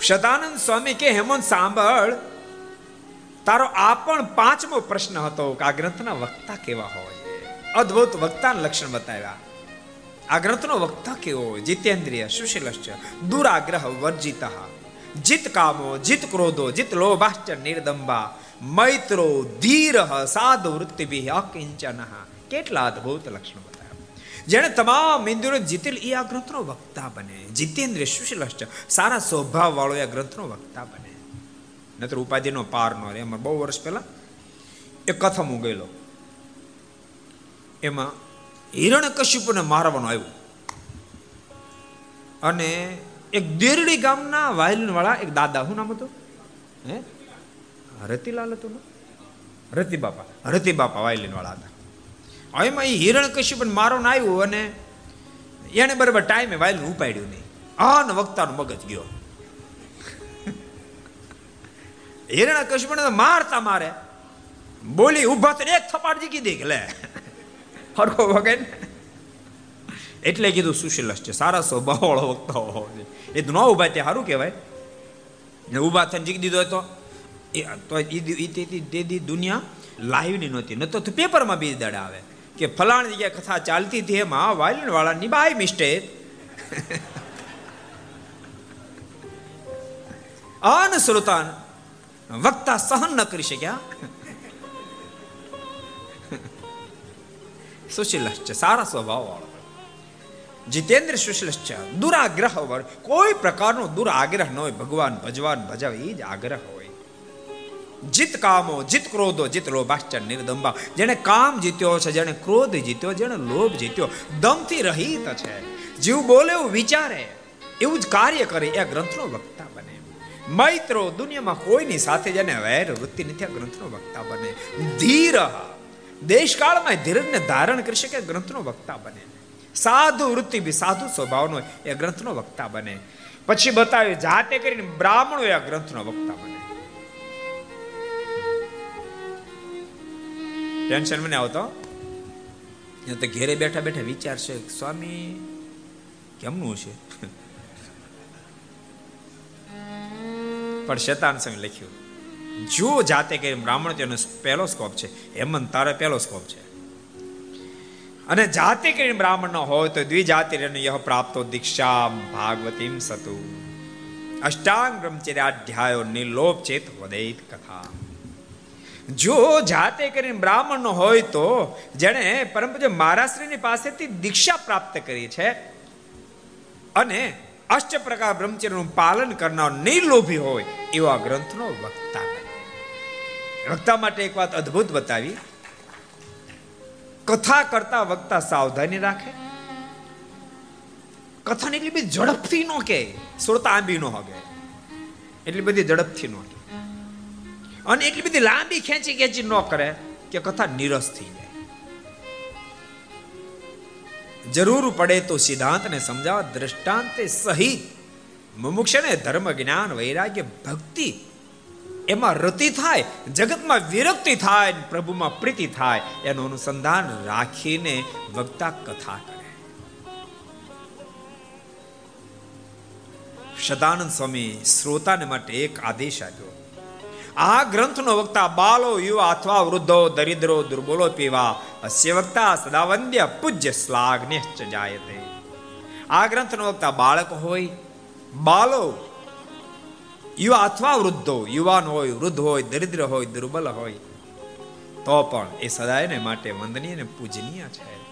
S2: શતાનંદ સ્વામી કે, હેમંત, સાંભળ. તારો આ પણ પાંચમો પ્રશ્ન હતો કે આ ગ્રંથના વક્તા કેવા હોય? અદ્ભુત વક્તાના લક્ષણ બતાવ્યા. આ ગ્રંથનો વક્તા કેવો જીતેન્દ્રિય, સુશીલશ્ચ, દુરાગ્રહ, વર્જિત. જીત કામો, જીત ક્રોધો, જીત લોભાશ્ચ નિર્દંબા મૈત્રો, ધીર, સાધુ, વૃત્તિભિ, અકિંચન. કેટલા અદ્ભુત લક્ષણો જેણે તમામ ઇન્દ્રિયો જીતેલ એ આ ગ્રંથનો વક્તા બને. જીતેન્દ્રિય, સુશીલશ્ચ, સારા સ્વભાવ વાળો એ ગ્રંથનો વક્તા બને. નતર ઉપાધિનો પાર નો રે એમાં બહુ વર્ષ પહેલા એક કથમ હું ગયેલો એમાં હિરણ કશ્યપને મારવાનું આવ્યું. અને એક દેરડી ગામના વાયલિન વાળા એક દાદા, શું નામ હતું? હે? રતિલાલ હતું ને? રતિ બાપા રતિ બાપા વાયલિન વાળા હતા એમાં એ હિરણ કશ્યપને મારવાનું આવ્યું અને એને બરાબર ટાઈમે વાયલિન ઉપાડ્યું નહીં. આન વક્તાનો મગજ ગયો. હિરણ કશ્યપને મારતા મારે. બોલી ઊભા તો એક થપાટ જીકી દે કે લે. હરખો વગે એટલે કીધું સુશીલસ છે સારા સ્વભાવ વાળો વક્તા હોવો એ તો ન ઊભા તે સારું કહેવાય. ને ઊભા થઈને જીકી દીધો તો, એ તો તે દી દુનિયા લાઈવની નહોતી. ન તો પેપરમાં બીજ દાડા આવે. કે ફલાણી જગ્યાએ કથા ચાલતી હતી એમાં વાયલિન વાળાની બાય મિસ્ટેક. અનશ્રોતા વક્તા સહન ન કરી શક્યા. સુશીલશ છે સારા સ્વભાવ વાળો જીતેન્દ્ર સુશીલશ છે દુરાગ્રહ વર કોઈ પ્રકારનો દુરાગ્રહ ન હોય ભગવાન ભજવાન ભજાવે એ જ આગ્રહ હોય જીત કામો જીત ક્રોધો જીત લોભાશ્ચર નિર્દંબા જેને કામ જીત્યો છે જેને ક્રોધ જીત્યો જેને લોભ જીત્યો દમથી રહિત છે જીવ બોલે એવું વિચારે એવું જ કાર્ય કરે એ ગ્રંથનો વક્તા બને મૈત્રો દુનિયામાં કોઈની સાથે જેને વૈર વૃત્તિ નથી આ ગ્રંથનો વક્તા બને ધીર દેશકાળમાં ધીરજને ધારણ કરી શકે ગ્રંથનો વક્તા બને. સાધુ વૃત્તિ બી સાધુ સ્વભાવનો એ ગ્રંથનો વક્તા બને. પછી બતાવ્યું જાતે કરીને બ્રાહ્મણો એ ગ્રંથનો વક્તા બને. ટેન્શન મને આવતો? તો ઘેરે બેઠા બેઠા વિચારશે સ્વામી, કેમનું છે પણ શેતાન સંગ લખ્યું. જો જાતે કે બ્રાહ્મણ તેનો પહેલો સ્કોપ છે, હેમંત તારે પહેલો સ્કોપ છે. અને જાતે કરીને બ્રાહ્મણ ન હોય તો દ્વિજાતિ યહ પ્રાપ્તો દીક્ષા ભાગવતીમ સતુ. અષ્ટાંગ બ્રહ્મચર્યાધ્યાયો નિર્લોપ ચેત વદૈત કથા જો જાતે કરીને બ્રાહ્મણ હોય તો જેણે પરમ પૂજ્ય મહારાશ્રીની પાસેથી દીક્ષા પ્રાપ્ત કરી છે અને અષ્ટ પ્રકાર બ્રહ્મચર્યનું પાલન કરનાર નિર્લોભી હોય એવા ગ્રંથનો વક્તા. વક્તા માટે એક વાત અદ્ભુત બતાવી. કથા કરતા વક્તા સાવધાની રાખે. કથાને એટલી બધી ઝડપથી નો કે સુરતા આંબી નો હગે. એટલી બધી ઝડપથી નો કે અને એટલી બધી લાંબી ખેંચી ખેંચી ન કરે કે કથા નિરસ થઈ જાય. જરૂર પડે તો સિદ્ધાંતને સમજાવવા દ્રષ્ટાંતે સહિત મુમુક્ષને ધર્મ જ્ઞાન, વૈરાગ્ય, ભક્તિ એમાં રતિ થાય, જગતમાં વિરક્તિ થાય પ્રભુમાં પ્રીતિ થાય, એનું અનુસંધાન રાખીને વક્તા કથા કરે. સદાનંદ સ્વામી શ્રોતાને માટે એક આદેશ આપ્યો. આ ગ્રંથનો વક્તા બાલો, યુવા અથવા વૃદ્ધો, દરિદ્રો, દુર્બોલો પીવા, અસ્ય વક્તા સદાવંદ્ય પૂજ્ય શ્લાઘ્ય જાયતે. આ ગ્રંથનો વક્તા બાળક હોય, બાલો યુવા અથવા વૃદ્ધો, યુવાન હોય, વૃદ્ધ હોય, દરિદ્ર હોય, દુર્બલ હોય, તો પણ એ સદાયને માટે વંદનીય અને પૂજનીય છે.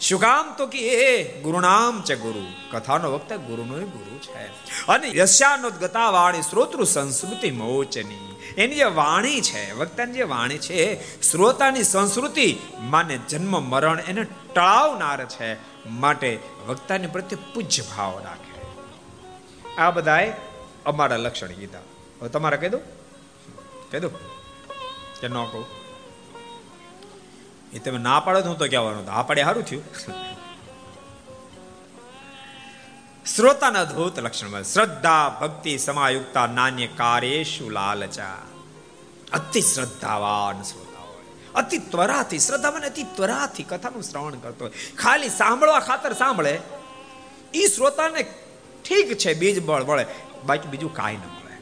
S2: શું કામ તો કે એ ગુરુનામ છે ગુરુ. કથાનો વક્તા ગુરુનો ગુરુ છે. અને યશ્યાનોદગતા વાણી શ્રોતૃ સંસ્કૃતિ મોચની. એની જે વાણી છે, વક્તાની જે વાણી છે, શ્રોતાની સંસ્કૃતિ માને જન્મ, મરણ એને ટળાવનાર છે, માટે વક્તાની પ્રત્યે પૂજ્ય ભાવ રાખે. આ બધાએ અમારા લક્ષણ કીધા. હવે તમારે કહી દો કહી દો કે ન કહું. એ તમે ના પાડો હું તો કહેવાનું આ પાડે સારું થયું. શ્રોતાના અદ્ભુત લક્ષણ શ્રદ્ધા, ભક્તિ, સમાયુક્તા, નાન્ય કાર્યેશુ લાલચા. અતિ શ્રદ્ધાવાન શ્રોતા હોય. અતિ ત્વરાથી, શ્રદ્ધા મને અતિ ત્વરાથી કથાનું શ્રવણ કરતો હોય. ખાલી સાંભળવા ખાતર સાંભળે. એ શ્રોતાને ઠીક છે બીજ બળ વળે. બાકી બીજું કાંઈ ન મળે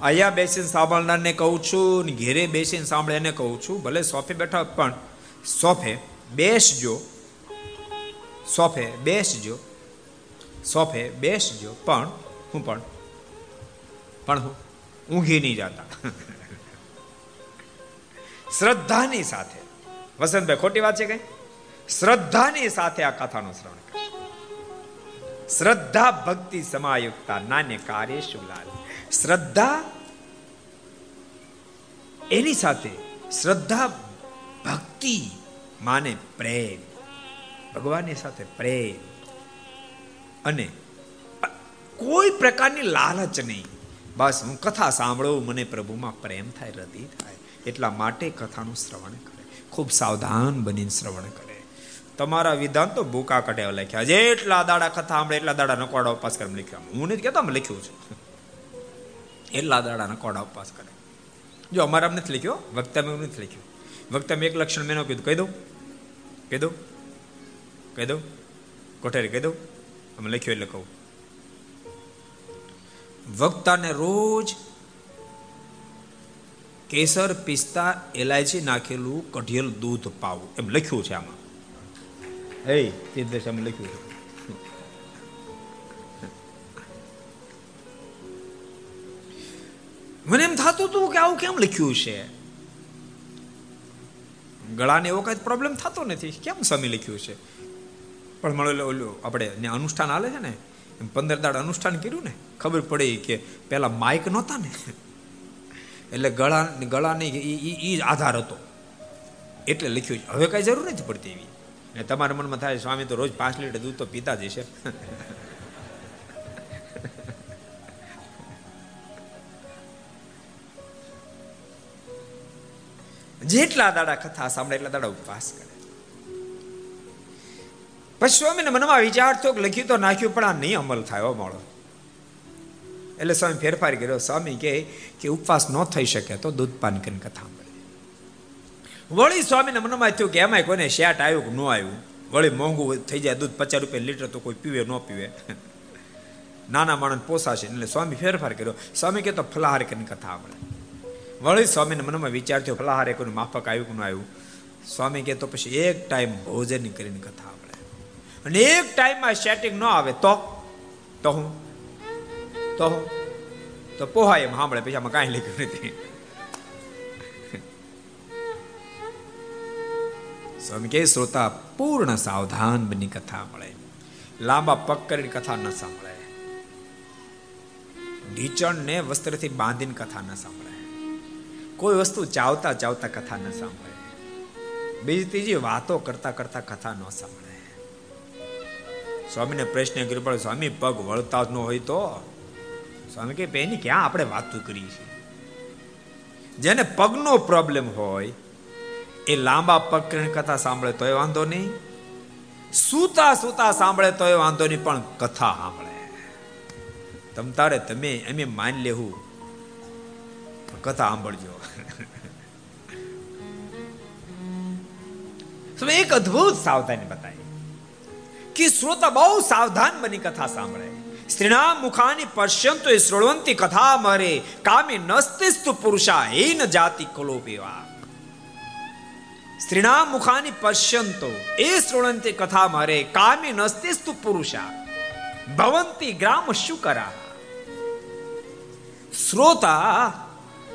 S2: અહીંયા બેસીને સાંભળનારને કહું છું ઘેરે બેસીને સાંભળે એને કહું છું, ભલે સોફે બેઠા પણ સોફે બેસજો સોફે બેસજો સોફે બેસજો પણ હું પણ પણ ઊંઘી નહીં જતા. શ્રદ્ધાની સાથે, વસંતભાઈ ખોટી વાત છે કઈ? શ્રદ્ધાની સાથે આ કથાનું શ્રવણ. શ્રદ્ધા, ભક્તિ, સમાયુક્તા નાને કાર્ય શુલાલ શ્રદ્ધા એની સાથે શ્રદ્ધા, ભક્તિ માને પ્રેમ. ભગવાનની સાથે પ્રેમ. અને કોઈ પ્રકારની લાલચ નહીં. બસ હું કથા સાંભળું, મને પ્રભુમાં પ્રેમ થાય, રતિ થાય. એટલા માટે કથાનું શ્રવણ કરે. ખૂબ સાવધાન બનીને શ્રવણ કરે. તમારા વિધાન તો ભૂકા કટે લખ્યા. જેટલા દાડા કથા સાંભળે, એટલા દાડા નકોડા ઉપવાસ કરે લખ્યા. હું નથી કહેતો લખ્યું છે. એટલા દાડા નકોડા ઉપવાસ કરે. જો અમારા નથી લખ્યો વક્તા મેં નથી લખ્યું. વક્તા મેં એક લક્ષણ મેં કીધું. કહી દઉં? કહી દઉં? કહી દઉં? કોઠારી કહી દઉં? અમે લખ્યું એટલે કહું. વક્તાને રોજ કેસર, પિસ્તા, એલાયચી નાખેલું કઢિયેલ દૂધ પાવું. એમ લખ્યું છે આમાં. હે તીર્થદશામાં લખ્યું છે મને એમ થતું હતું કે આવું કેમ લખ્યું છે? ગળાને એવો કઈ પ્રોબ્લેમ થતો નથી. કેમ સમય લખ્યું છે? પણ મળે ઓલું આપણે અનુષ્ઠાન હાલે છે ને, એમ પંદર દાડ અનુષ્ઠાન કર્યું ને, ખબર પડી કે પેલા માઇક નહોતા ને. એટલે ગળા, ગળાની એ આધાર હતો. એટલે લખ્યું છે. હવે કઈ જરૂર નથી પડતી એવી. ને તમારા મનમાં થાય, સ્વામી, તો રોજ પાંચ લીટર દૂધ તો પીતા જ જેટલા દાડા કથા સાંભળે, એટલા દાડા ઉપવાસ કરે. પછી સ્વામીને મનમાં વિચાર થયો કે લખ્યું તો નાખ્યું, પણ આ નહીં અમલ થાય મળો એટલે સ્વામી ફેરફાર કર્યો. સ્વામી કે ઉપવાસ ન થઈ શકે તો દૂધ પાન કરીને કથા વળી સ્વામીને મનમાં થયું કે એમાંય કોઈને શેટ આવ્યું કે ન આવ્યું? વળી મોંઘું થઈ જાય, દૂધ પચાસ રૂપિયા લીટર તો કોઈ પીવે, ન પીવે. નાના માણસ પોસાશે એટલે સ્વામી ફેરફાર કર્યો. સ્વામી કે તો ફલાહાર કરીને કથા આપણે વળી સ્વામીને મનમાં વિચાર થયો, ફલાહાર કોઈનું માફક આવ્યું કે ન આવ્યું? સ્વામી કે તો પછી એક ટાઈમ ભોજન કરીને કથા આપણે અને એક ટાઈમમાં સેટિંગ ન આવે તો? તો હું? તો હું? તો પોહાય એમ સાંભળે, પછી આમાં કાંઈ લખ્યું નથી. સ્વામી કે શ્રોતા, પૂર્ણ સાવધાન બની કથા મળે. લાંબા પગ કરીને કથા ન સાંભળે. ઢીચણને વસ્ત્રથી બાંધીને કથા ન સાંભળે. કોઈ વસ્તુ ચાવતા ચાવતા કથા ન સાંભળે. બીજી ત્રીજી વાતો કરતા કરતા કથા ન સાંભળે. સ્વામીને પ્રશ્ન કર્યો, પણ સ્વામી, પગ વળતા જ ન હોય તો? સ્વામી કે એની ક્યાં આપણે વાતો કરીએ છીએ? જેને પગનો પ્રોબ્લેમ હોય એ લાંબા પગ કથા સાંભળે તોય વાંધો નહીં. સૂતા સૂતા સાંભળે તોય વાંધો નહીં, પણ કથા સાંભળે. તમ તારે તમે એમ માની લેવું. કથા સાંભળજો. એક અદ્ભુત સાવધાની બતાવી. કે શ્રોતા બહુ સાવધાન બની કથા સાંભળે. સ્ત્રીના મુખાની પશ્યંતો એ શ્રોણવંતી કથા મરે. કામે નસ્તિસ્તુ પુરુષા હીન જાતિ કલો સ્ત્રીના મુખાની પશ્યંતો, એ શ્રોણંતી કથા મારે, કામી નસ્તિસ્તુ પુરુષા, ભવંતી ગ્રામ શું કરા શ્રોતા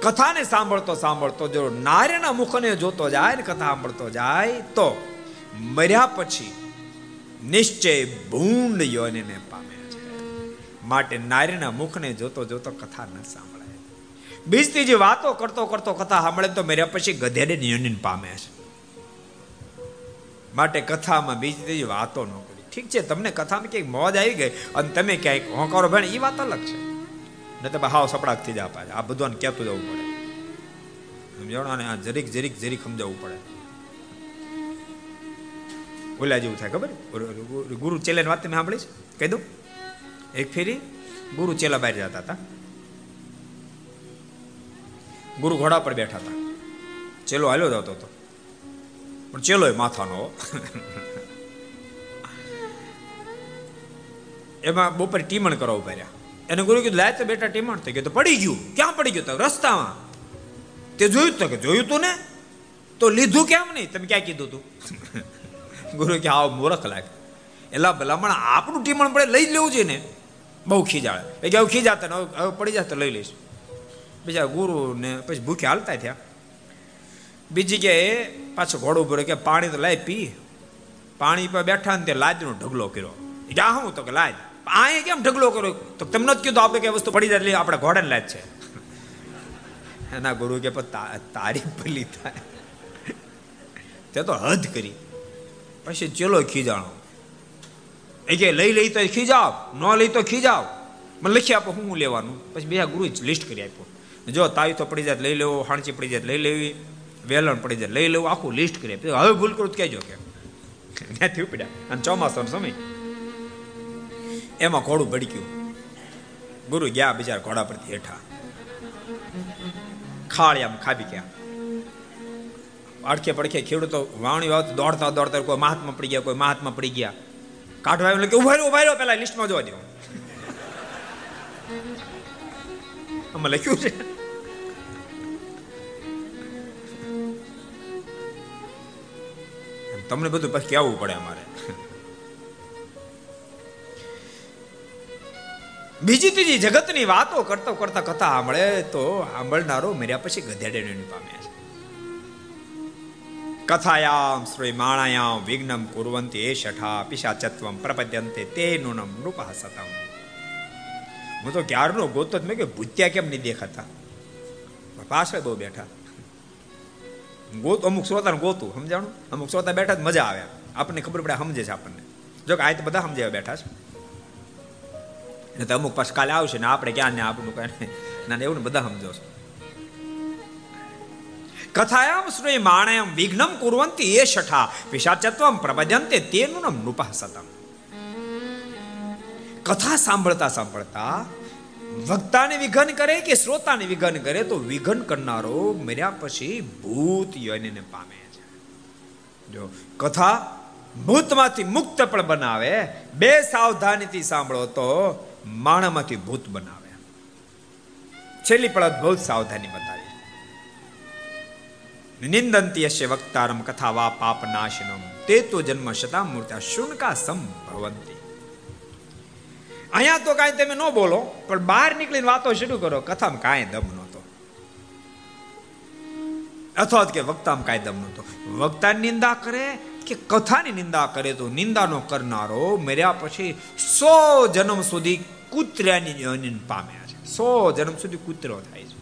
S2: કથાને સાંભળતો સાંભળતો જો નાર્યના મુખને જોતો જાય ને કથા સાંભળતો જાય, તો મર્યા પછી નિશ્ચય ભૂંડ યોનિને પામે છે. માટે નારીના મુખને જોતો જોતો કથા ન સાંભળે બીજથી જે વાતો કરતો કરતો કથા સાંભળે તો મર્યા પછી ગધેડે યોનિન પામે છે. માટે કથામાં બીજી ત્રીજી વાતો ન કરી. ઠીક છે, તમને કથામાં ક્યાંક મોજ આવી ગઈ અને તમે ક્યાંક હોંકારો ભણે એ વાત અલગ છે. ન તમે હાવ સપડાક થઈ જાય આ બધું કહેતું જવું પડે. સમજાવો અને આ જરીક જરીક જરીક સમજાવવું પડે. ઓલા જેવું થાય, ખબર? ગુરુ ચેલાની વાત તમે સાંભળી છે? કહી દઉં. એક ફેરી ગુરુ ચેલા બહાર જતા હતા. ગુરુ ઘોડા પર બેઠા હતા. ચેલો હાલ્યો જતો હતો. પણ ચેલો માથાનો. એમાં બપોરે ટીમણ કરવા ઊભા એને ગુરુ કીધું, લાય તો બેટા ટીમણ. થઈ ગયું તો પડી ગયું. ક્યાં પડી ગયું? તો રસ્તામાં. તે જોયું તો કે જોયું તું ને? તો લીધું કેમ નહીં? તમે ક્યાં કીધું તું? ગુરુ કે, આવ મૂર્ખ લાગે એલા ભલામણ આપણું ટીમણ પડે, લઈ લેવું જોઈએ ને. બહુ ખીજાળે કે, હવે ખીજાતા ને, હવે પડી જાય તો લઈ લઈશ. બીજા ગુરુ ને પછી ભૂખે હાલતા થયા. બીજી કે પાછો ઘોડો ઊભો કે પાણી તો લાય, પી. પાણી પર બેઠા ને તે લાજનો ઢગલો કર્યો. જા હું તો કે લાજ. અહીંયા કેમ ઢગલો કર્યો? તો તમને જ કીધું આપણે કઈ વસ્તુ પડી જાય એટલે આપણે ઘોડાને લાજ છે. એના ગુરુ કે તારી ભલી થાય. તે તો હદ કરી. પછી ચેલો ખીજાણો. એ કે લઈ લઈ તો ખીજાવ, ન લઈ તો ખીજાવ. મને લખી આપો હું લેવાનું. પછી બીજા ગુરુ લિસ્ટ કરી આપ્યો. જો તાવી તો પડી જાય લઈ લેવો, હાણચી પડી જાય લઈ લેવી. વેલણ પડી જાય. લઈ લેવું આખું લિસ્ટ કરી હવે ભૂલ કરું કહેજો કે. ત્યાંથી ઉપડ્યા. અને ચોમાસાનો સમય. એમાં ઘોડું ભડક્યું. ગુરુ ગયા બિચારા ઘોડા પરથી હેઠા. ખાળિયામાં ખાબી ગયા. અડખે પડખે ખેડૂતો વાણી વાવતો દોડતા દોડતા કોઈ મહાત્મા પડી ગયા, કોઈ મહાત્મા પડી ગયા. કાઢવા એમ કે ઊભા રહ્યો ઊભા રહ્યો, પેલા લિસ્ટમાં જોવા દો આમાં લખ્યું છે. તમને બધું પછી કહેવું પડે અમારે. બીજી ત્રીજી જગતની વાતો કરતો કરતા કથા સાંભળે તો સાંભળનારો મર્યા પછી ગધેડે પામે છે. કથાયામ શ્રી માણાયામ વિઘ્નમ કુરવંતી એ શઠા પિશાચત્વમ પ્રપદ્યંતે તે નુનમ નૃપા સતમ હું તો ક્યારનો ગોતો મેં કે ભૂત્યા કેમ નહીં દેખાતા? પાછળ બહુ બેઠા. ગોત અમુક શ્રોતાને ગોતું, સમજાણું? અમુક શ્રોતા બેઠા જ મજા આવે. આપણને ખબર પડે, સમજે છે આપણને. જો કે આ તો બધા સમજાવે બેઠા છે. એટલે તો અમુક પાછ કાલે આવશે ને આપણે ક્યાં ને આપણું કઈ ના એવું ને બધા સમજો છો. કથાયામ શ્રી માણયમ વિઘ્નમ કુરવંતી એ શઠા. વિશાચત્વમ પ્રભજંતે તેનું નામ નૃપા સતમ કથા સાંભળતા સાંભળતા વક્તાને વિઘન કરે કે શ્રોતાને વિઘન કરે તો વિઘન કરનારો મર્યા પછી ભૂત યોનિને પામે છે. જો કથા ભૂતમાંથી મુક્ત પણ બનાવે, બે સાવધાનીથી સાંભળો તો માણામાંથી ભૂત બનાવે. છેલ્લી પણ અદભુત સાવધાની બતાવી. નિંદંતી હશે વક્તારમ કથા વા પાપ નાશનમ. તે તો જન્મ શતા મૂર્તા શુનકા સંભવંતી. અહીંયા તો કાંઈ તમે ન બોલો, પણ બહાર નીકળીને વાતો શરૂ કરો. કથામાં કાંઈ દમ નહોતો. અથવા કે વક્તામાં કાંઈ દમ નહોતો. વક્તાની નિંદા કરે કે કથાની નિંદા કરે તો નિંદાનો કરનારો મર્યા પછી સો જન્મ સુધી કૂતરાની પામ્યા છે. સો જન્મ સુધી કૂતરો થાય છે.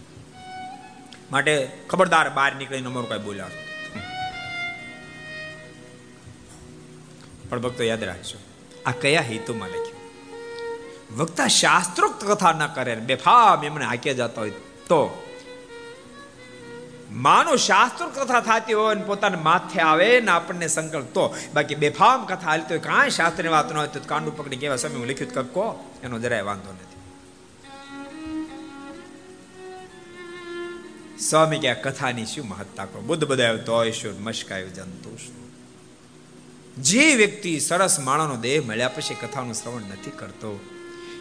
S2: માટે ખબરદાર બહાર નીકળીને અમારું કાંઈ બોલ્યા પણ ભક્તો યાદ રાખજો, આ કયા હેતુમાં લખ્યું? વક્તા શાસ્ત્રોક્ત કથા ન કરે બેફામ એમને હાક્યા જતા હોય. તો માનો શાસ્ત્રો કથા થતી હોય ને પોતાના માથે આવે ને આપણને સંકલ્પ. તો બાકી બેફામ કથા હાલતી હોય, કાંઈ શાસ્ત્રની વાત ન હોય તો કાંડું પકડી કેવા સમય હું લખ્યું કક્કો. એનો જરાય વાંધો નથી. સ્વામી કે કથાની શું મહત્તા કહો? બુદ્ધ બધાયો તોય શું મશકાયું જંતુ જે વ્યક્તિ સરસ માણાનો દેહ મળ્યા પછી કથાનું શ્રવણ નથી કરતો.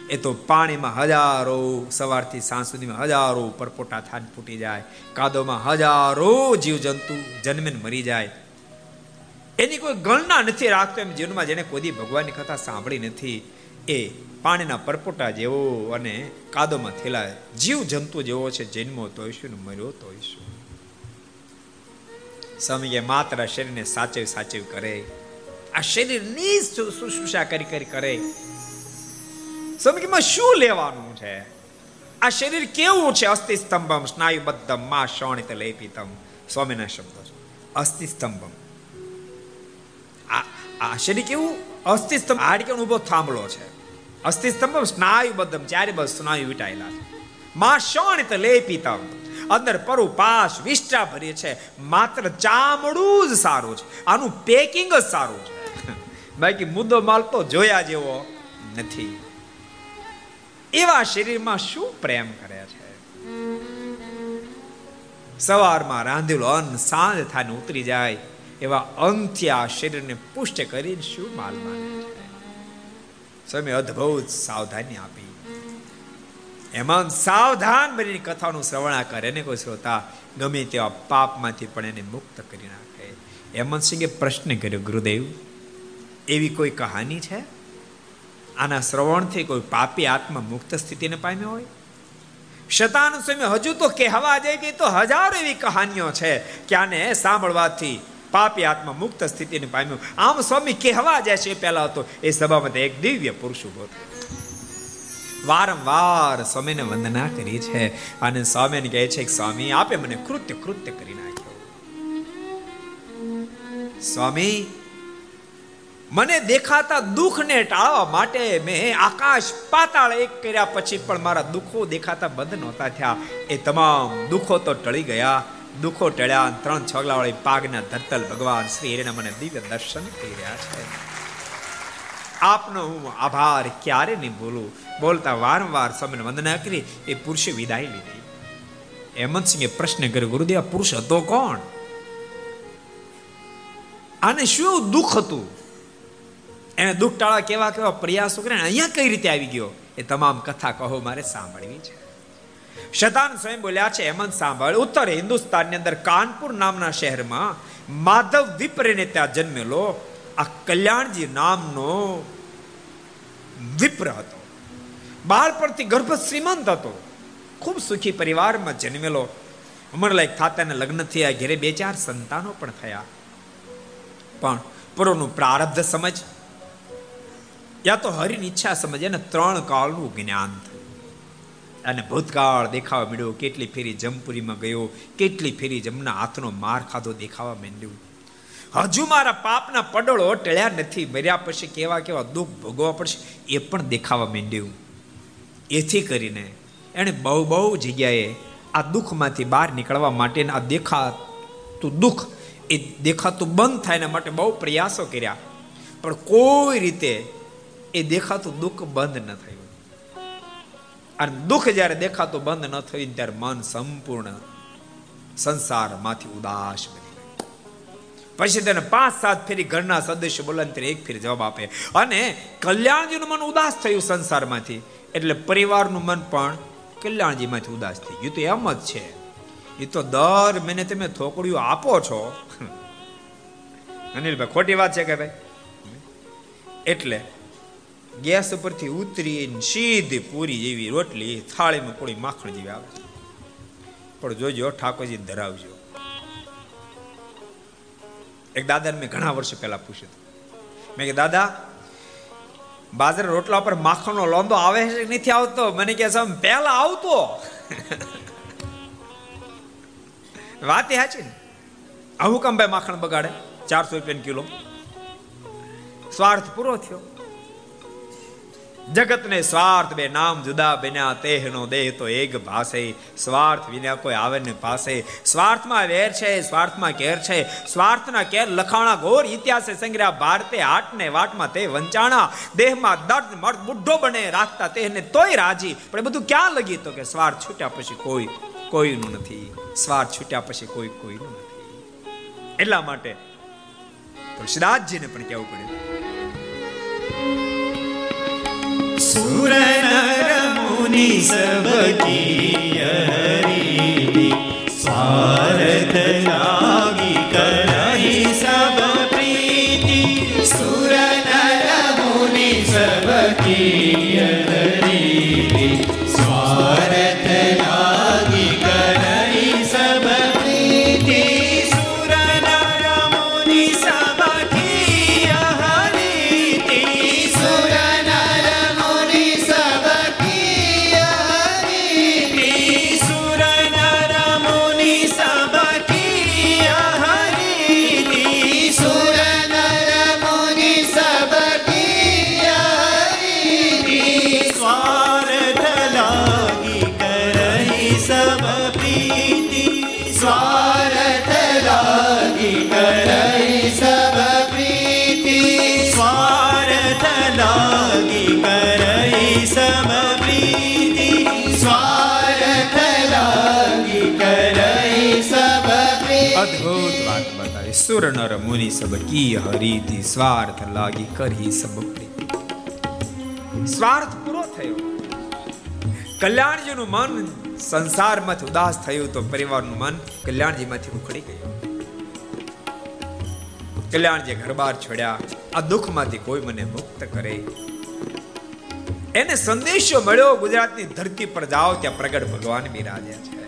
S2: એ તો પાણીમાં હજારો, સવારથી સાંજ સુધીમાં હજારો પરપોટા થાન ફૂટી જાય. કાદોમાં હજારો જીવજંતુ જન્મીને મરી જાય. એની કોઈ ગણના નથી રાખતો એમ જીવનમાં જેને કોઈ ભગવાનની કથા સાંભળી નથી. એ પાણીના પરપોટા જેવો અને કાદોમાં થયેલા જીવ જંતુ જેવો છે જન્મો તો શું ને મર્યો તો શું સ્વામી માત્ર શરીરને સાચવ સાચવ કરે. આ શરીરની શુશ્રુષા કરી કરી કરે. સ્વામી શું લેવાનું છે? આ શરીર કેવું છે? અસ્થિ સ્તંભમ સ્નાયુબદ્ધમ, મા શોણિત લેપિતમ. સ્વામીના શબ્દો છે. અસ્થિ સ્તંભમ આ આ શરીર કેવું? અસ્થિ સ્તંભ હાડકીનો ઊભો થાંભલો છે. અસ્થિ સ્તંભમ સ્નાયુબદ્ધમ ચારે બસ સ્નાયુ વિટાયેલા છે. મા શોણિત લેપિતમ. અંદર પરુ પાસ વિષ્ટા ભરી છે. માત્ર ચામડું જ સારું છે. આનું પેકિંગ જ સારું છે. બાકી મુદ્દો માલ તો જોયા જેવો નથી. એવા શરીરમાં શું પ્રેમ કરે છે? સવારમાં રાંધેલો અન્ન સાંજ થાને ઉતરી જાય, એવા અંત્યા શરીરને પુષ્ટ કરીને શું માલ માને છે? સમય અદ્ભુત સાવધાની આપી. એમાં સાવધાન બનીને કથાનું શ્રવણા કરે ને કોઈ શ્રોતા, ગમે તેવા પાપમાંથી પણ એને મુક્ત કરી નાખે. હેમંત સિંહે પ્રશ્ન કર્યો, ગુરુદેવ, એવી કોઈ કહાની છે? આના શ્રવણથી કોઈ પાપી આત્મા મુક્ત સ્થિતિને પામ્યો હોય? શતાનુ સ્વામી હજુ તો કહેવા જાય કે તો હજારો એવી કહાનીઓ છે કે આને સાંભળવાથી પાપી આત્મા મુક્ત સ્થિતિને પામ્યો. આમ સ્વામી કહેવા જાય છે પહેલા હતો એ સભામાં એક દિવ્ય પુરુષ ઊભો વારંવાર સ્વામીને વંદના કરી છે અને સ્વામીને કહે છે કે, સ્વામી, આપે મને કૃત્ય કૃત્ય કરી નાખ્યો. સ્વામી મને દેખાતા દુઃખને ટાળવા માટે મેં આકાશ પાતાળ એક કર્યા પછી પણ મારા દુઃખો દેખાતા બંધ નહોતા થયા. એ તમામ દુઃખો તો ટળી ગયા. દુઃખો ટળ્યા ત્રણ છગલાવાળી પાગના ધરતલ ભગવાન શ્રી હરિના મને દિવ્ય દર્શન કરી રહ્યા છે. આપનો હું આભાર ક્યારે નહીં બોલું બોલતા વારંવાર સમય વંદના કરી, એ પુરુષે વિદાય લીધી. હેમંતસિંહે પ્રશ્ન કર્યો, ગુરુદેવ પુરુષ હતો કોણ? આને શું દુઃખ હતું? એને દુઃખ ટાળવા કેવા કેવા પ્રયાસો કરે અહીંયા કઈ રીતે આવી ગયો? એ તમામ કથા કહો મારે સાંભળવી છે. શતાન સ્વયં બોલ્યા છે, હેમંત, સાંભળ, ઉત્તર હિન્દુસ્તાનની અંદર કાનપુર નામના શહેરમાં માધવ વિપ્રને ત્યાં જન્મેલો આ કલ્યાણજી નામનો વિપ્ર હતો. બાળપણથી ગર્ભ શ્રીમંત હતો. ખૂબ સુખી પરિવારમાં જન્મેલો. ઉંમર લાયક થાતાને લગ્ન થયા, ઘેરે બે ચાર સંતાનો પણ થયા. પણ પૂર્વનું પ્રારબ્ધ સમજ યા તો હરિની ઈચ્છા સમજે ને ત્રણ કાળનું જ્ઞાન થયું. અને ભૂતકાળ દેખાવા મળ્યો, કેટલી ફેરી જમપુરીમાં ગયો, કેટલી ફેરી જમના હાથનો માર ખાધો દેખાવા માંડ્યું. હજુ મારા પાપના પડળો ટળ્યા નથી, મર્યા પછી કેવા કેવા દુઃખ ભોગવવા પડશે, એ પણ દેખાવા માંડ્યું. એથી કરીને એણે બહુ બહુ જગ્યાએ આ દુઃખમાંથી બહાર નીકળવા માટે આ દેખાતું દુઃખ, એ દેખાતું બંધ થાય એના માટે બહુ પ્રયાસો કર્યા. પણ કોઈ રીતે એ દેખાતું દુઃખ બંધ ન થયું. અને દુઃખ જ્યારે દેખાતું બંધ ન થયું, ત્યારે મન સંપૂર્ણ સંસારમાંથી ઉદાસ બની પછી તેને પાંચ સાત ફેરી ઘરના સદસ્ય બોલાવીને ત્યારે એક ફેરી જવાબ આપે. અને કલ્યાણજીનું મન ઉદાસ થયું સંસારમાંથી. એટલે પરિવારનું મન પણ કલ્યાણજીમાંથી ઉદાસ થઈ ગયું. તો એમ જ છે. એ તો દર મહિને તમે થોકડીઓ આપો છો. અનિલભાઈ, ખોટી વાત છે કે ભાઈ? એટલે ગેસ ઉપરથી ઉતરી સીધી પૂરી જેવી રોટલી, થાળીમાં પૂરી માખણ જેવી આવે. પણ જોજો, ઠાકોરજી ધરાવજો. એક દાદાને મેં ઘણા વર્ષો પહેલા પૂછ્યું મેં કે દાદા, બાજરા રોટલા પર માખણનો લોંદો આવે છે કે નથી આવતો? મને કે સમ પહેલા આવતો. વાત એ સાચી ને? આવું કામ ભાઈ માખણ બગાડે? ચારસો રૂપિયા કિલો. સ્વાર્થ પૂરો થયો. જગતને સ્વાર્થ બે નામ જુદા બન્યા, તેહનો દેહ તો એક ભાસે સ્વાર્થ વિના કોઈ આવે ને પાસે સ્વાર્થમાં વેર છે, સ્વાર્થમાં કેર છે. સ્વાર્થના કેર લખાણા ઘોર ઇતિહાસે સંગ્રહ ભારતે આટને વાટમાં તે વંચાણા. દેહમાં દર્દ, મર્દ, બુઢો બને, રાખતા તેને તોય રાજી. પણ બધું ક્યાં લગી તો કે સ્વાર્થ છૂટ્યા પછી કોઈ, કોઈનું નથી. સ્વાર્થ છૂટ્યા પછી કોઈ, કોઈનું નથી. એટલા માટે તુલસીદાસજીને પણ કહેવું પડ્યું.
S1: સુર નર મુનિ સબ હરી સ્વાર્થ લાગી મુનિ સબ
S2: કી હરીથી સ્વાર્થ લાગી કરી સબ પ્રીતિ. સ્વાર્થ પૂરો થયો. કલ્યાણજીનું મન સંસારમાંથી ઉદાસ થયું તો પરિવારનું મન કલ્યાણજીમાંથી ઉખડી ગયું. કલ્યાણજી ઘર બહાર છોડ્યા. આ દુઃખમાંથી કોઈ મને મુક્ત કરે. એને સંદેશો મળ્યો, ગુજરાતની ધરતી પર જાઓ, ત્યાં પ્રગટ ભગવાન બિરાજ્યા છે.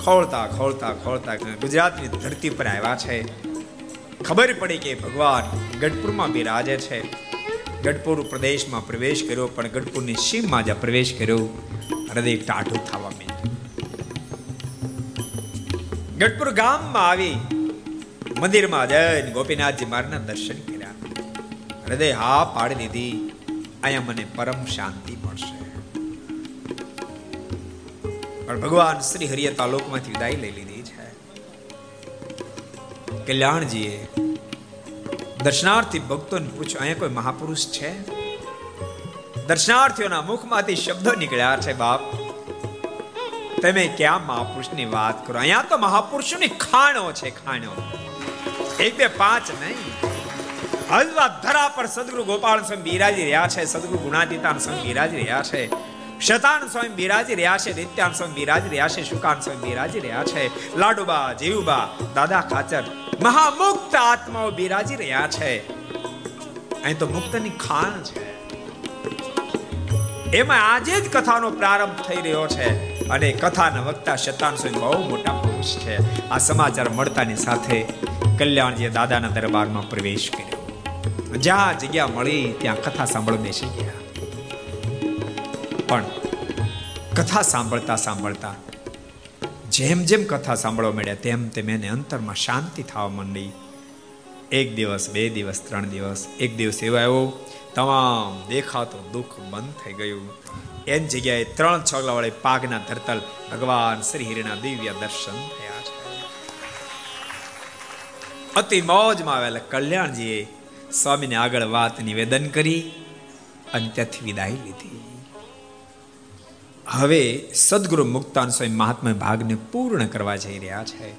S2: ખોળતા ખોળતા ખોળતા ગુજરાતની ધરતી પર આવ્યા છે. ખબર પડી કે ભગવાન ગઢપુરમાં બિરાજે છે. ગઢપુર પ્રદેશમાં પ્રવેશ કર્યો, પણ ગઢપુરની સીમમાં જ્યાં પ્રવેશ કર્યો. હૃદય ટાઢું થવા માંડ્યું. ગઢપુર ગામમાં આવી મંદિરમાં જઈને ગોપીનાથજી મારના દર્શન કર્યા. હૃદય હા પાડી દીધી. અહીંયા મને પરમ શાંતિ મળશે. પણ ભગવાન શ્રી હરિએ તાલુકમાંથી વિદાય લઈ લીધી. કલ્યાણજીએ દર્શનાર્થી ભક્તોને પૂછ્યું, અહીંયા કોઈ મહાપુરુષ છે? દર્શનાર્થીઓના મુખમાંથી શબ્દો નીકળ્યા છે, બાપ, તમે ક્યાં મહાપુરુષની વાત કરો? અહીંયા તો મહાપુરુષોની ખાણો છે, ખાણો. એક, બે, પાંચ નહીં. હલવા ધરા પર સદગુરુ ગોપાલ સ્વામી બિરાજી રહ્યા છે, સદગુરુ ગુણાતીતાન સ્વામી બિરાજી રહ્યા છે, શતાન સ્વામી બિરાજી રહ્યા છે, નિત્યાન સ્વામી બિરાજી રહ્યા છે, શુકાન સ્વામી બિરાજી રહ્યા છે. લાડુબા, જીવબા, દાદા ખાચર મહામુક્ત આત્માઓ બિરાજી રહ્યા છે. અહીં તો મુક્તની ખાન છે. એમાં આજે જ કથાનો પ્રારંભ થઈ રહ્યો છે અને કથાના વક્તા શતાન બહુ મોટા પુરુષ છે. આ સમાચાર મળતાની સાથે કલ્યાણજી દાદાના દરબારમાં પ્રવેશ કર્યો. જ્યાં જગ્યા મળી ત્યાં કથા સાંભળવા બેસી ગયા. પણ કથા સાંભળતા સાંભળતા જેમ જેમ કથા સાંભળવા મળ્યા, તેમ તેમ એને અંતરમાં શાંતિ થવા માંડી. એક દિવસ, બે દિવસ, ત્રણ દિવસ, એક દિવસ એવો આવ્યો તમામ દેખાતો દુઃખ બંધ થઈ ગયું. એની જગ્યાએ ત્રણ છગલા વાળી પાગના ધરતલ ભગવાન શ્રી હરિના દિવ્ય દર્શન થયા છે. અતિ મોજમાં આવેલા કલ્યાણજીએ સ્વામીને આગળ વાત નિવેદન કરી અને ત્યાંથી વિદાય લીધી. હવે સદગુરુ મુક્તાન સ્વામી મહાત્મા ભાગને પૂર્ણ કરવા જઈ રહ્યા છે.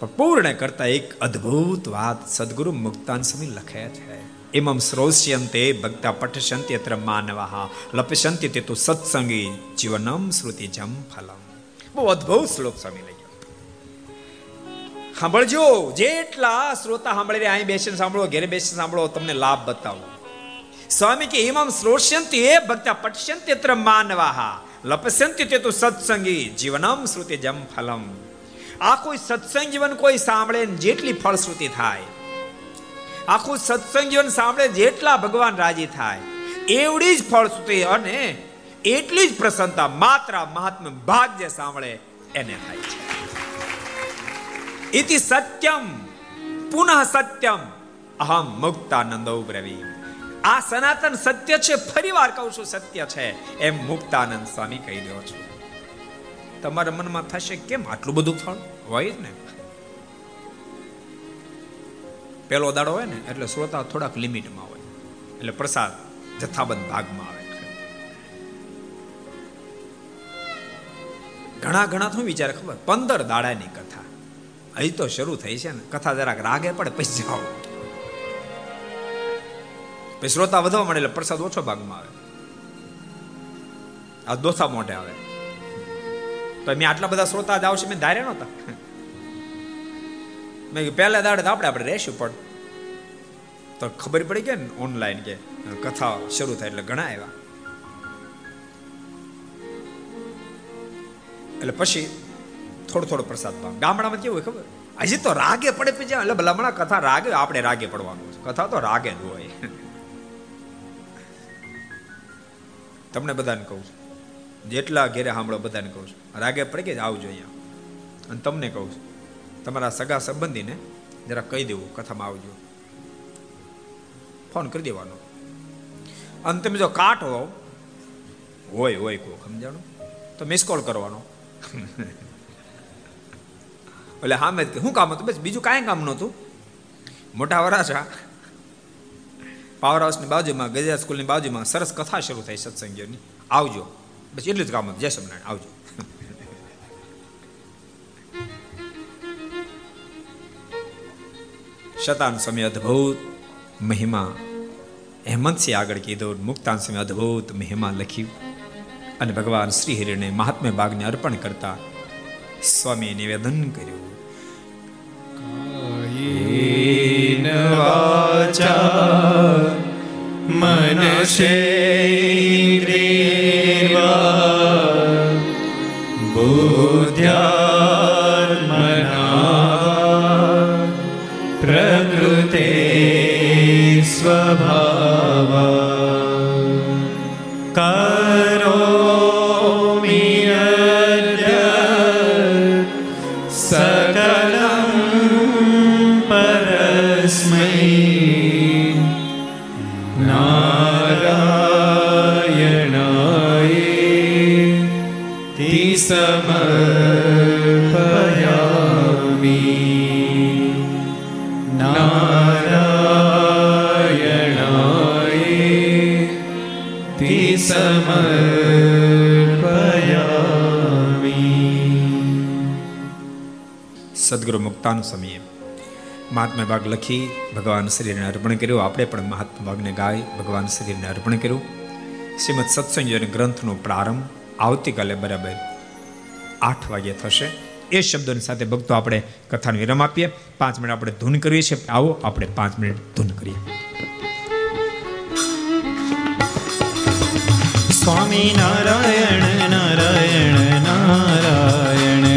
S2: પણ પૂર્ણ કરતા એક અદ્ભુત વાત સદગુરુ મુક્તાન સ્વામી લખે છે. એમમ શ્રોષ્યંતે ભક્તા પઠશંતિ અત્ર માનવાહ લપશંતિ તે તો સત્સંગી જીવનમ શ્રુતિ જમ ફલમ. બહુ અદ્ભુત શ્લોક સ્વામી લખ્યો. સાંભળજો જેટલા શ્રોતા સાંભળી રહ્યા અહીં બેસીને સાંભળો, ઘેરે બેસીને સાંભળો, તમને લાભ બતાવો. સ્વામી કે હિમમ શ્રોષ્યંતિ એ ભક્તા પઠ્યંતિ અત્ર માનવાહ લપસ્યંતિ તે તો સત્સંગી જીવનમ શ્રુતિ જમ ફલમ આ કોઈ સત્સંગ જીવન કોઈ સાંભળે જેટલી ફળશ્રુતિ થાય આખું સત્સંગ જીવન સાંભળે જેટલા ભગવાન રાજી થાય એવડી જ ફળશ્રુતિ અને એટલી જ પ્રસન્નતા માત્ર મહાત્મા ભાગ જે સાંભળે એને થાય છે ઇતિ સત્યમ પુનઃ સત્યમ અહમ મુક્તાનંદો બ્રવી આ સનાતન સત્ય છે, ફરીવાર કહું છું, સત્ય છે. એમ મુક્તાનંદ સ્વામી કહી રહ્યો છું. તમારા મનમાં થશે, કેમ આટલું બધું ફળ? હોય ને. પેલો દાડો હોય ને, એટલે શ્રોતા થોડાક લિમિટમાં હોય. એટલે પ્રસાદ જથ્થાબંધ ભાગમાં આવે. ઘણા ઘણા શું વિચારે ખબર? પંદર દાડાની કથા. હજી તો શરૂ થઈ છે ને. કથા જરાક રાગે પડે, પછી જાઓ. શ્રોતા વધવા મળે એટલે પ્રસાદ ઓછો ભાગમાં આવે. આ દોસા મોઢે આવે. તો મેં આટલા બધા શ્રોતા જ આવશે, મેં ધાર્યા નહોતા. મેં પહેલા દાડે આપણે આપણે રહેશું પણ. તો ખબર પડી કે ઓનલાઈન કે કથા શરૂ થાય એટલે ઘણા આવ્યા. એટલે પછી થોડો થોડો પ્રસાદ પામ ગામડામાં કેવું હોય ખબર? હજી તો રાગે પડે પછી એટલે ભલામણા કથા રાગે, આપણે રાગે પડવાનું કથા તો રાગે જ હોય. તમને બધાને કહું છું. જેટલા ઘેરે સાંભળો બધાને કહું છું. રાગે પડે કે આવજો અહીંયા. અને તમને કહું છું, તમારા સગા સંબંધીને જરા કહી દેવું, કથામાં આવજો. ફોન કરી દેવાનો. અને તમે જો કાટ હો હોય હોય કો સમજાણો? તો મિસ કોલ કરવાનો. એટલે હા મેં શું કામ હતું? બસ બીજું કાંઈ કામ નહોતું. મોટા વરાછા. પાવર હાઉસની બાજુમાં ગજા સ્કૂલની બાજુમાં સરસ કથા શરૂ થઈ સત્સંગીઓની. આવજો. બસ એટલું જ કામ જય સ્વામિનારાયણ. આવજો. શતાન સમય અદ્ભુત મહિમા. હેમંતસિંહ આગળ કીધું, મુક્તાન સમય અદ્ભુત મહિમા લખ્યું. અને ભગવાન શ્રી હરિને મહાત્મ્ય ભાગને અર્પણ કરતા સ્વામી નિવેદન કર્યું. ीन
S1: वाचा मनसेन्द्रिवा बुद्ध्यात्मना प्रकृते
S2: स्वभा મુક્તાન સમયે મહાત્મા ભાગ લખી ભગવાન શરીરને અર્પણ કર્યું. આપણે પણ મહાત્મા ભાગને ગાય ભગવાન શરીરને અર્પણ કર્યું. શ્રીમદ સત્સંગ ગ્રંથનો પ્રારંભ આવતીકાલે બરાબર આઠ વાગે થશે. એ શબ્દોની સાથે ભક્તો આપણે કથાનો વિરામ આપીએ. પાંચ મિનિટ આપણે ધૂન કરીએ છીએ. આવો, આપણે પાંચ મિનિટ ધૂન કરીએ.
S1: સ્વામી નારાયણ નારાયણ.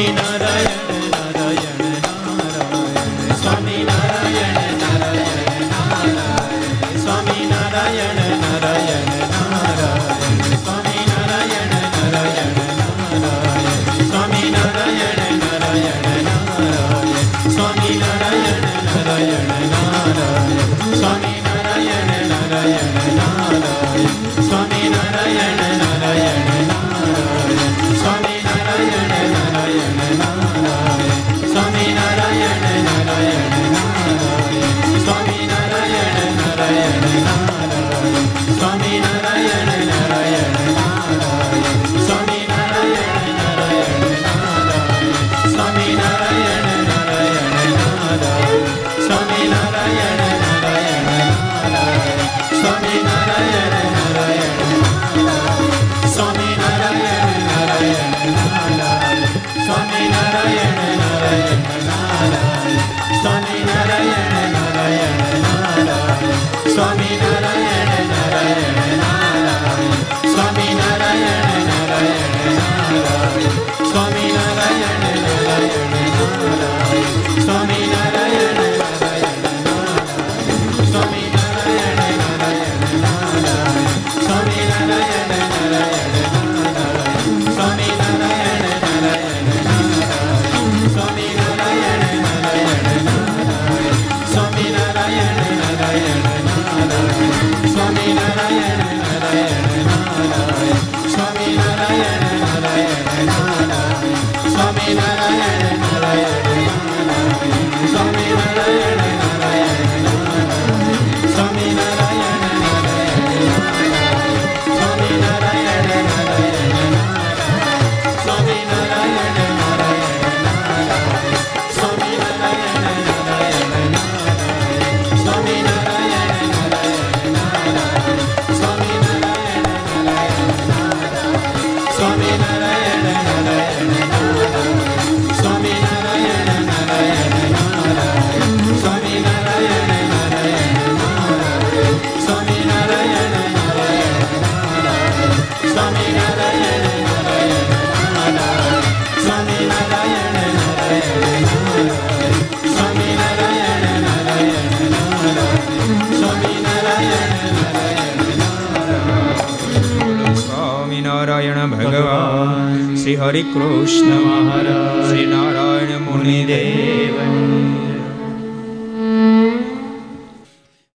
S1: હરિ કૃષ્ણ મહારાજ. શ્રી નારાયણ મુનિદેવ.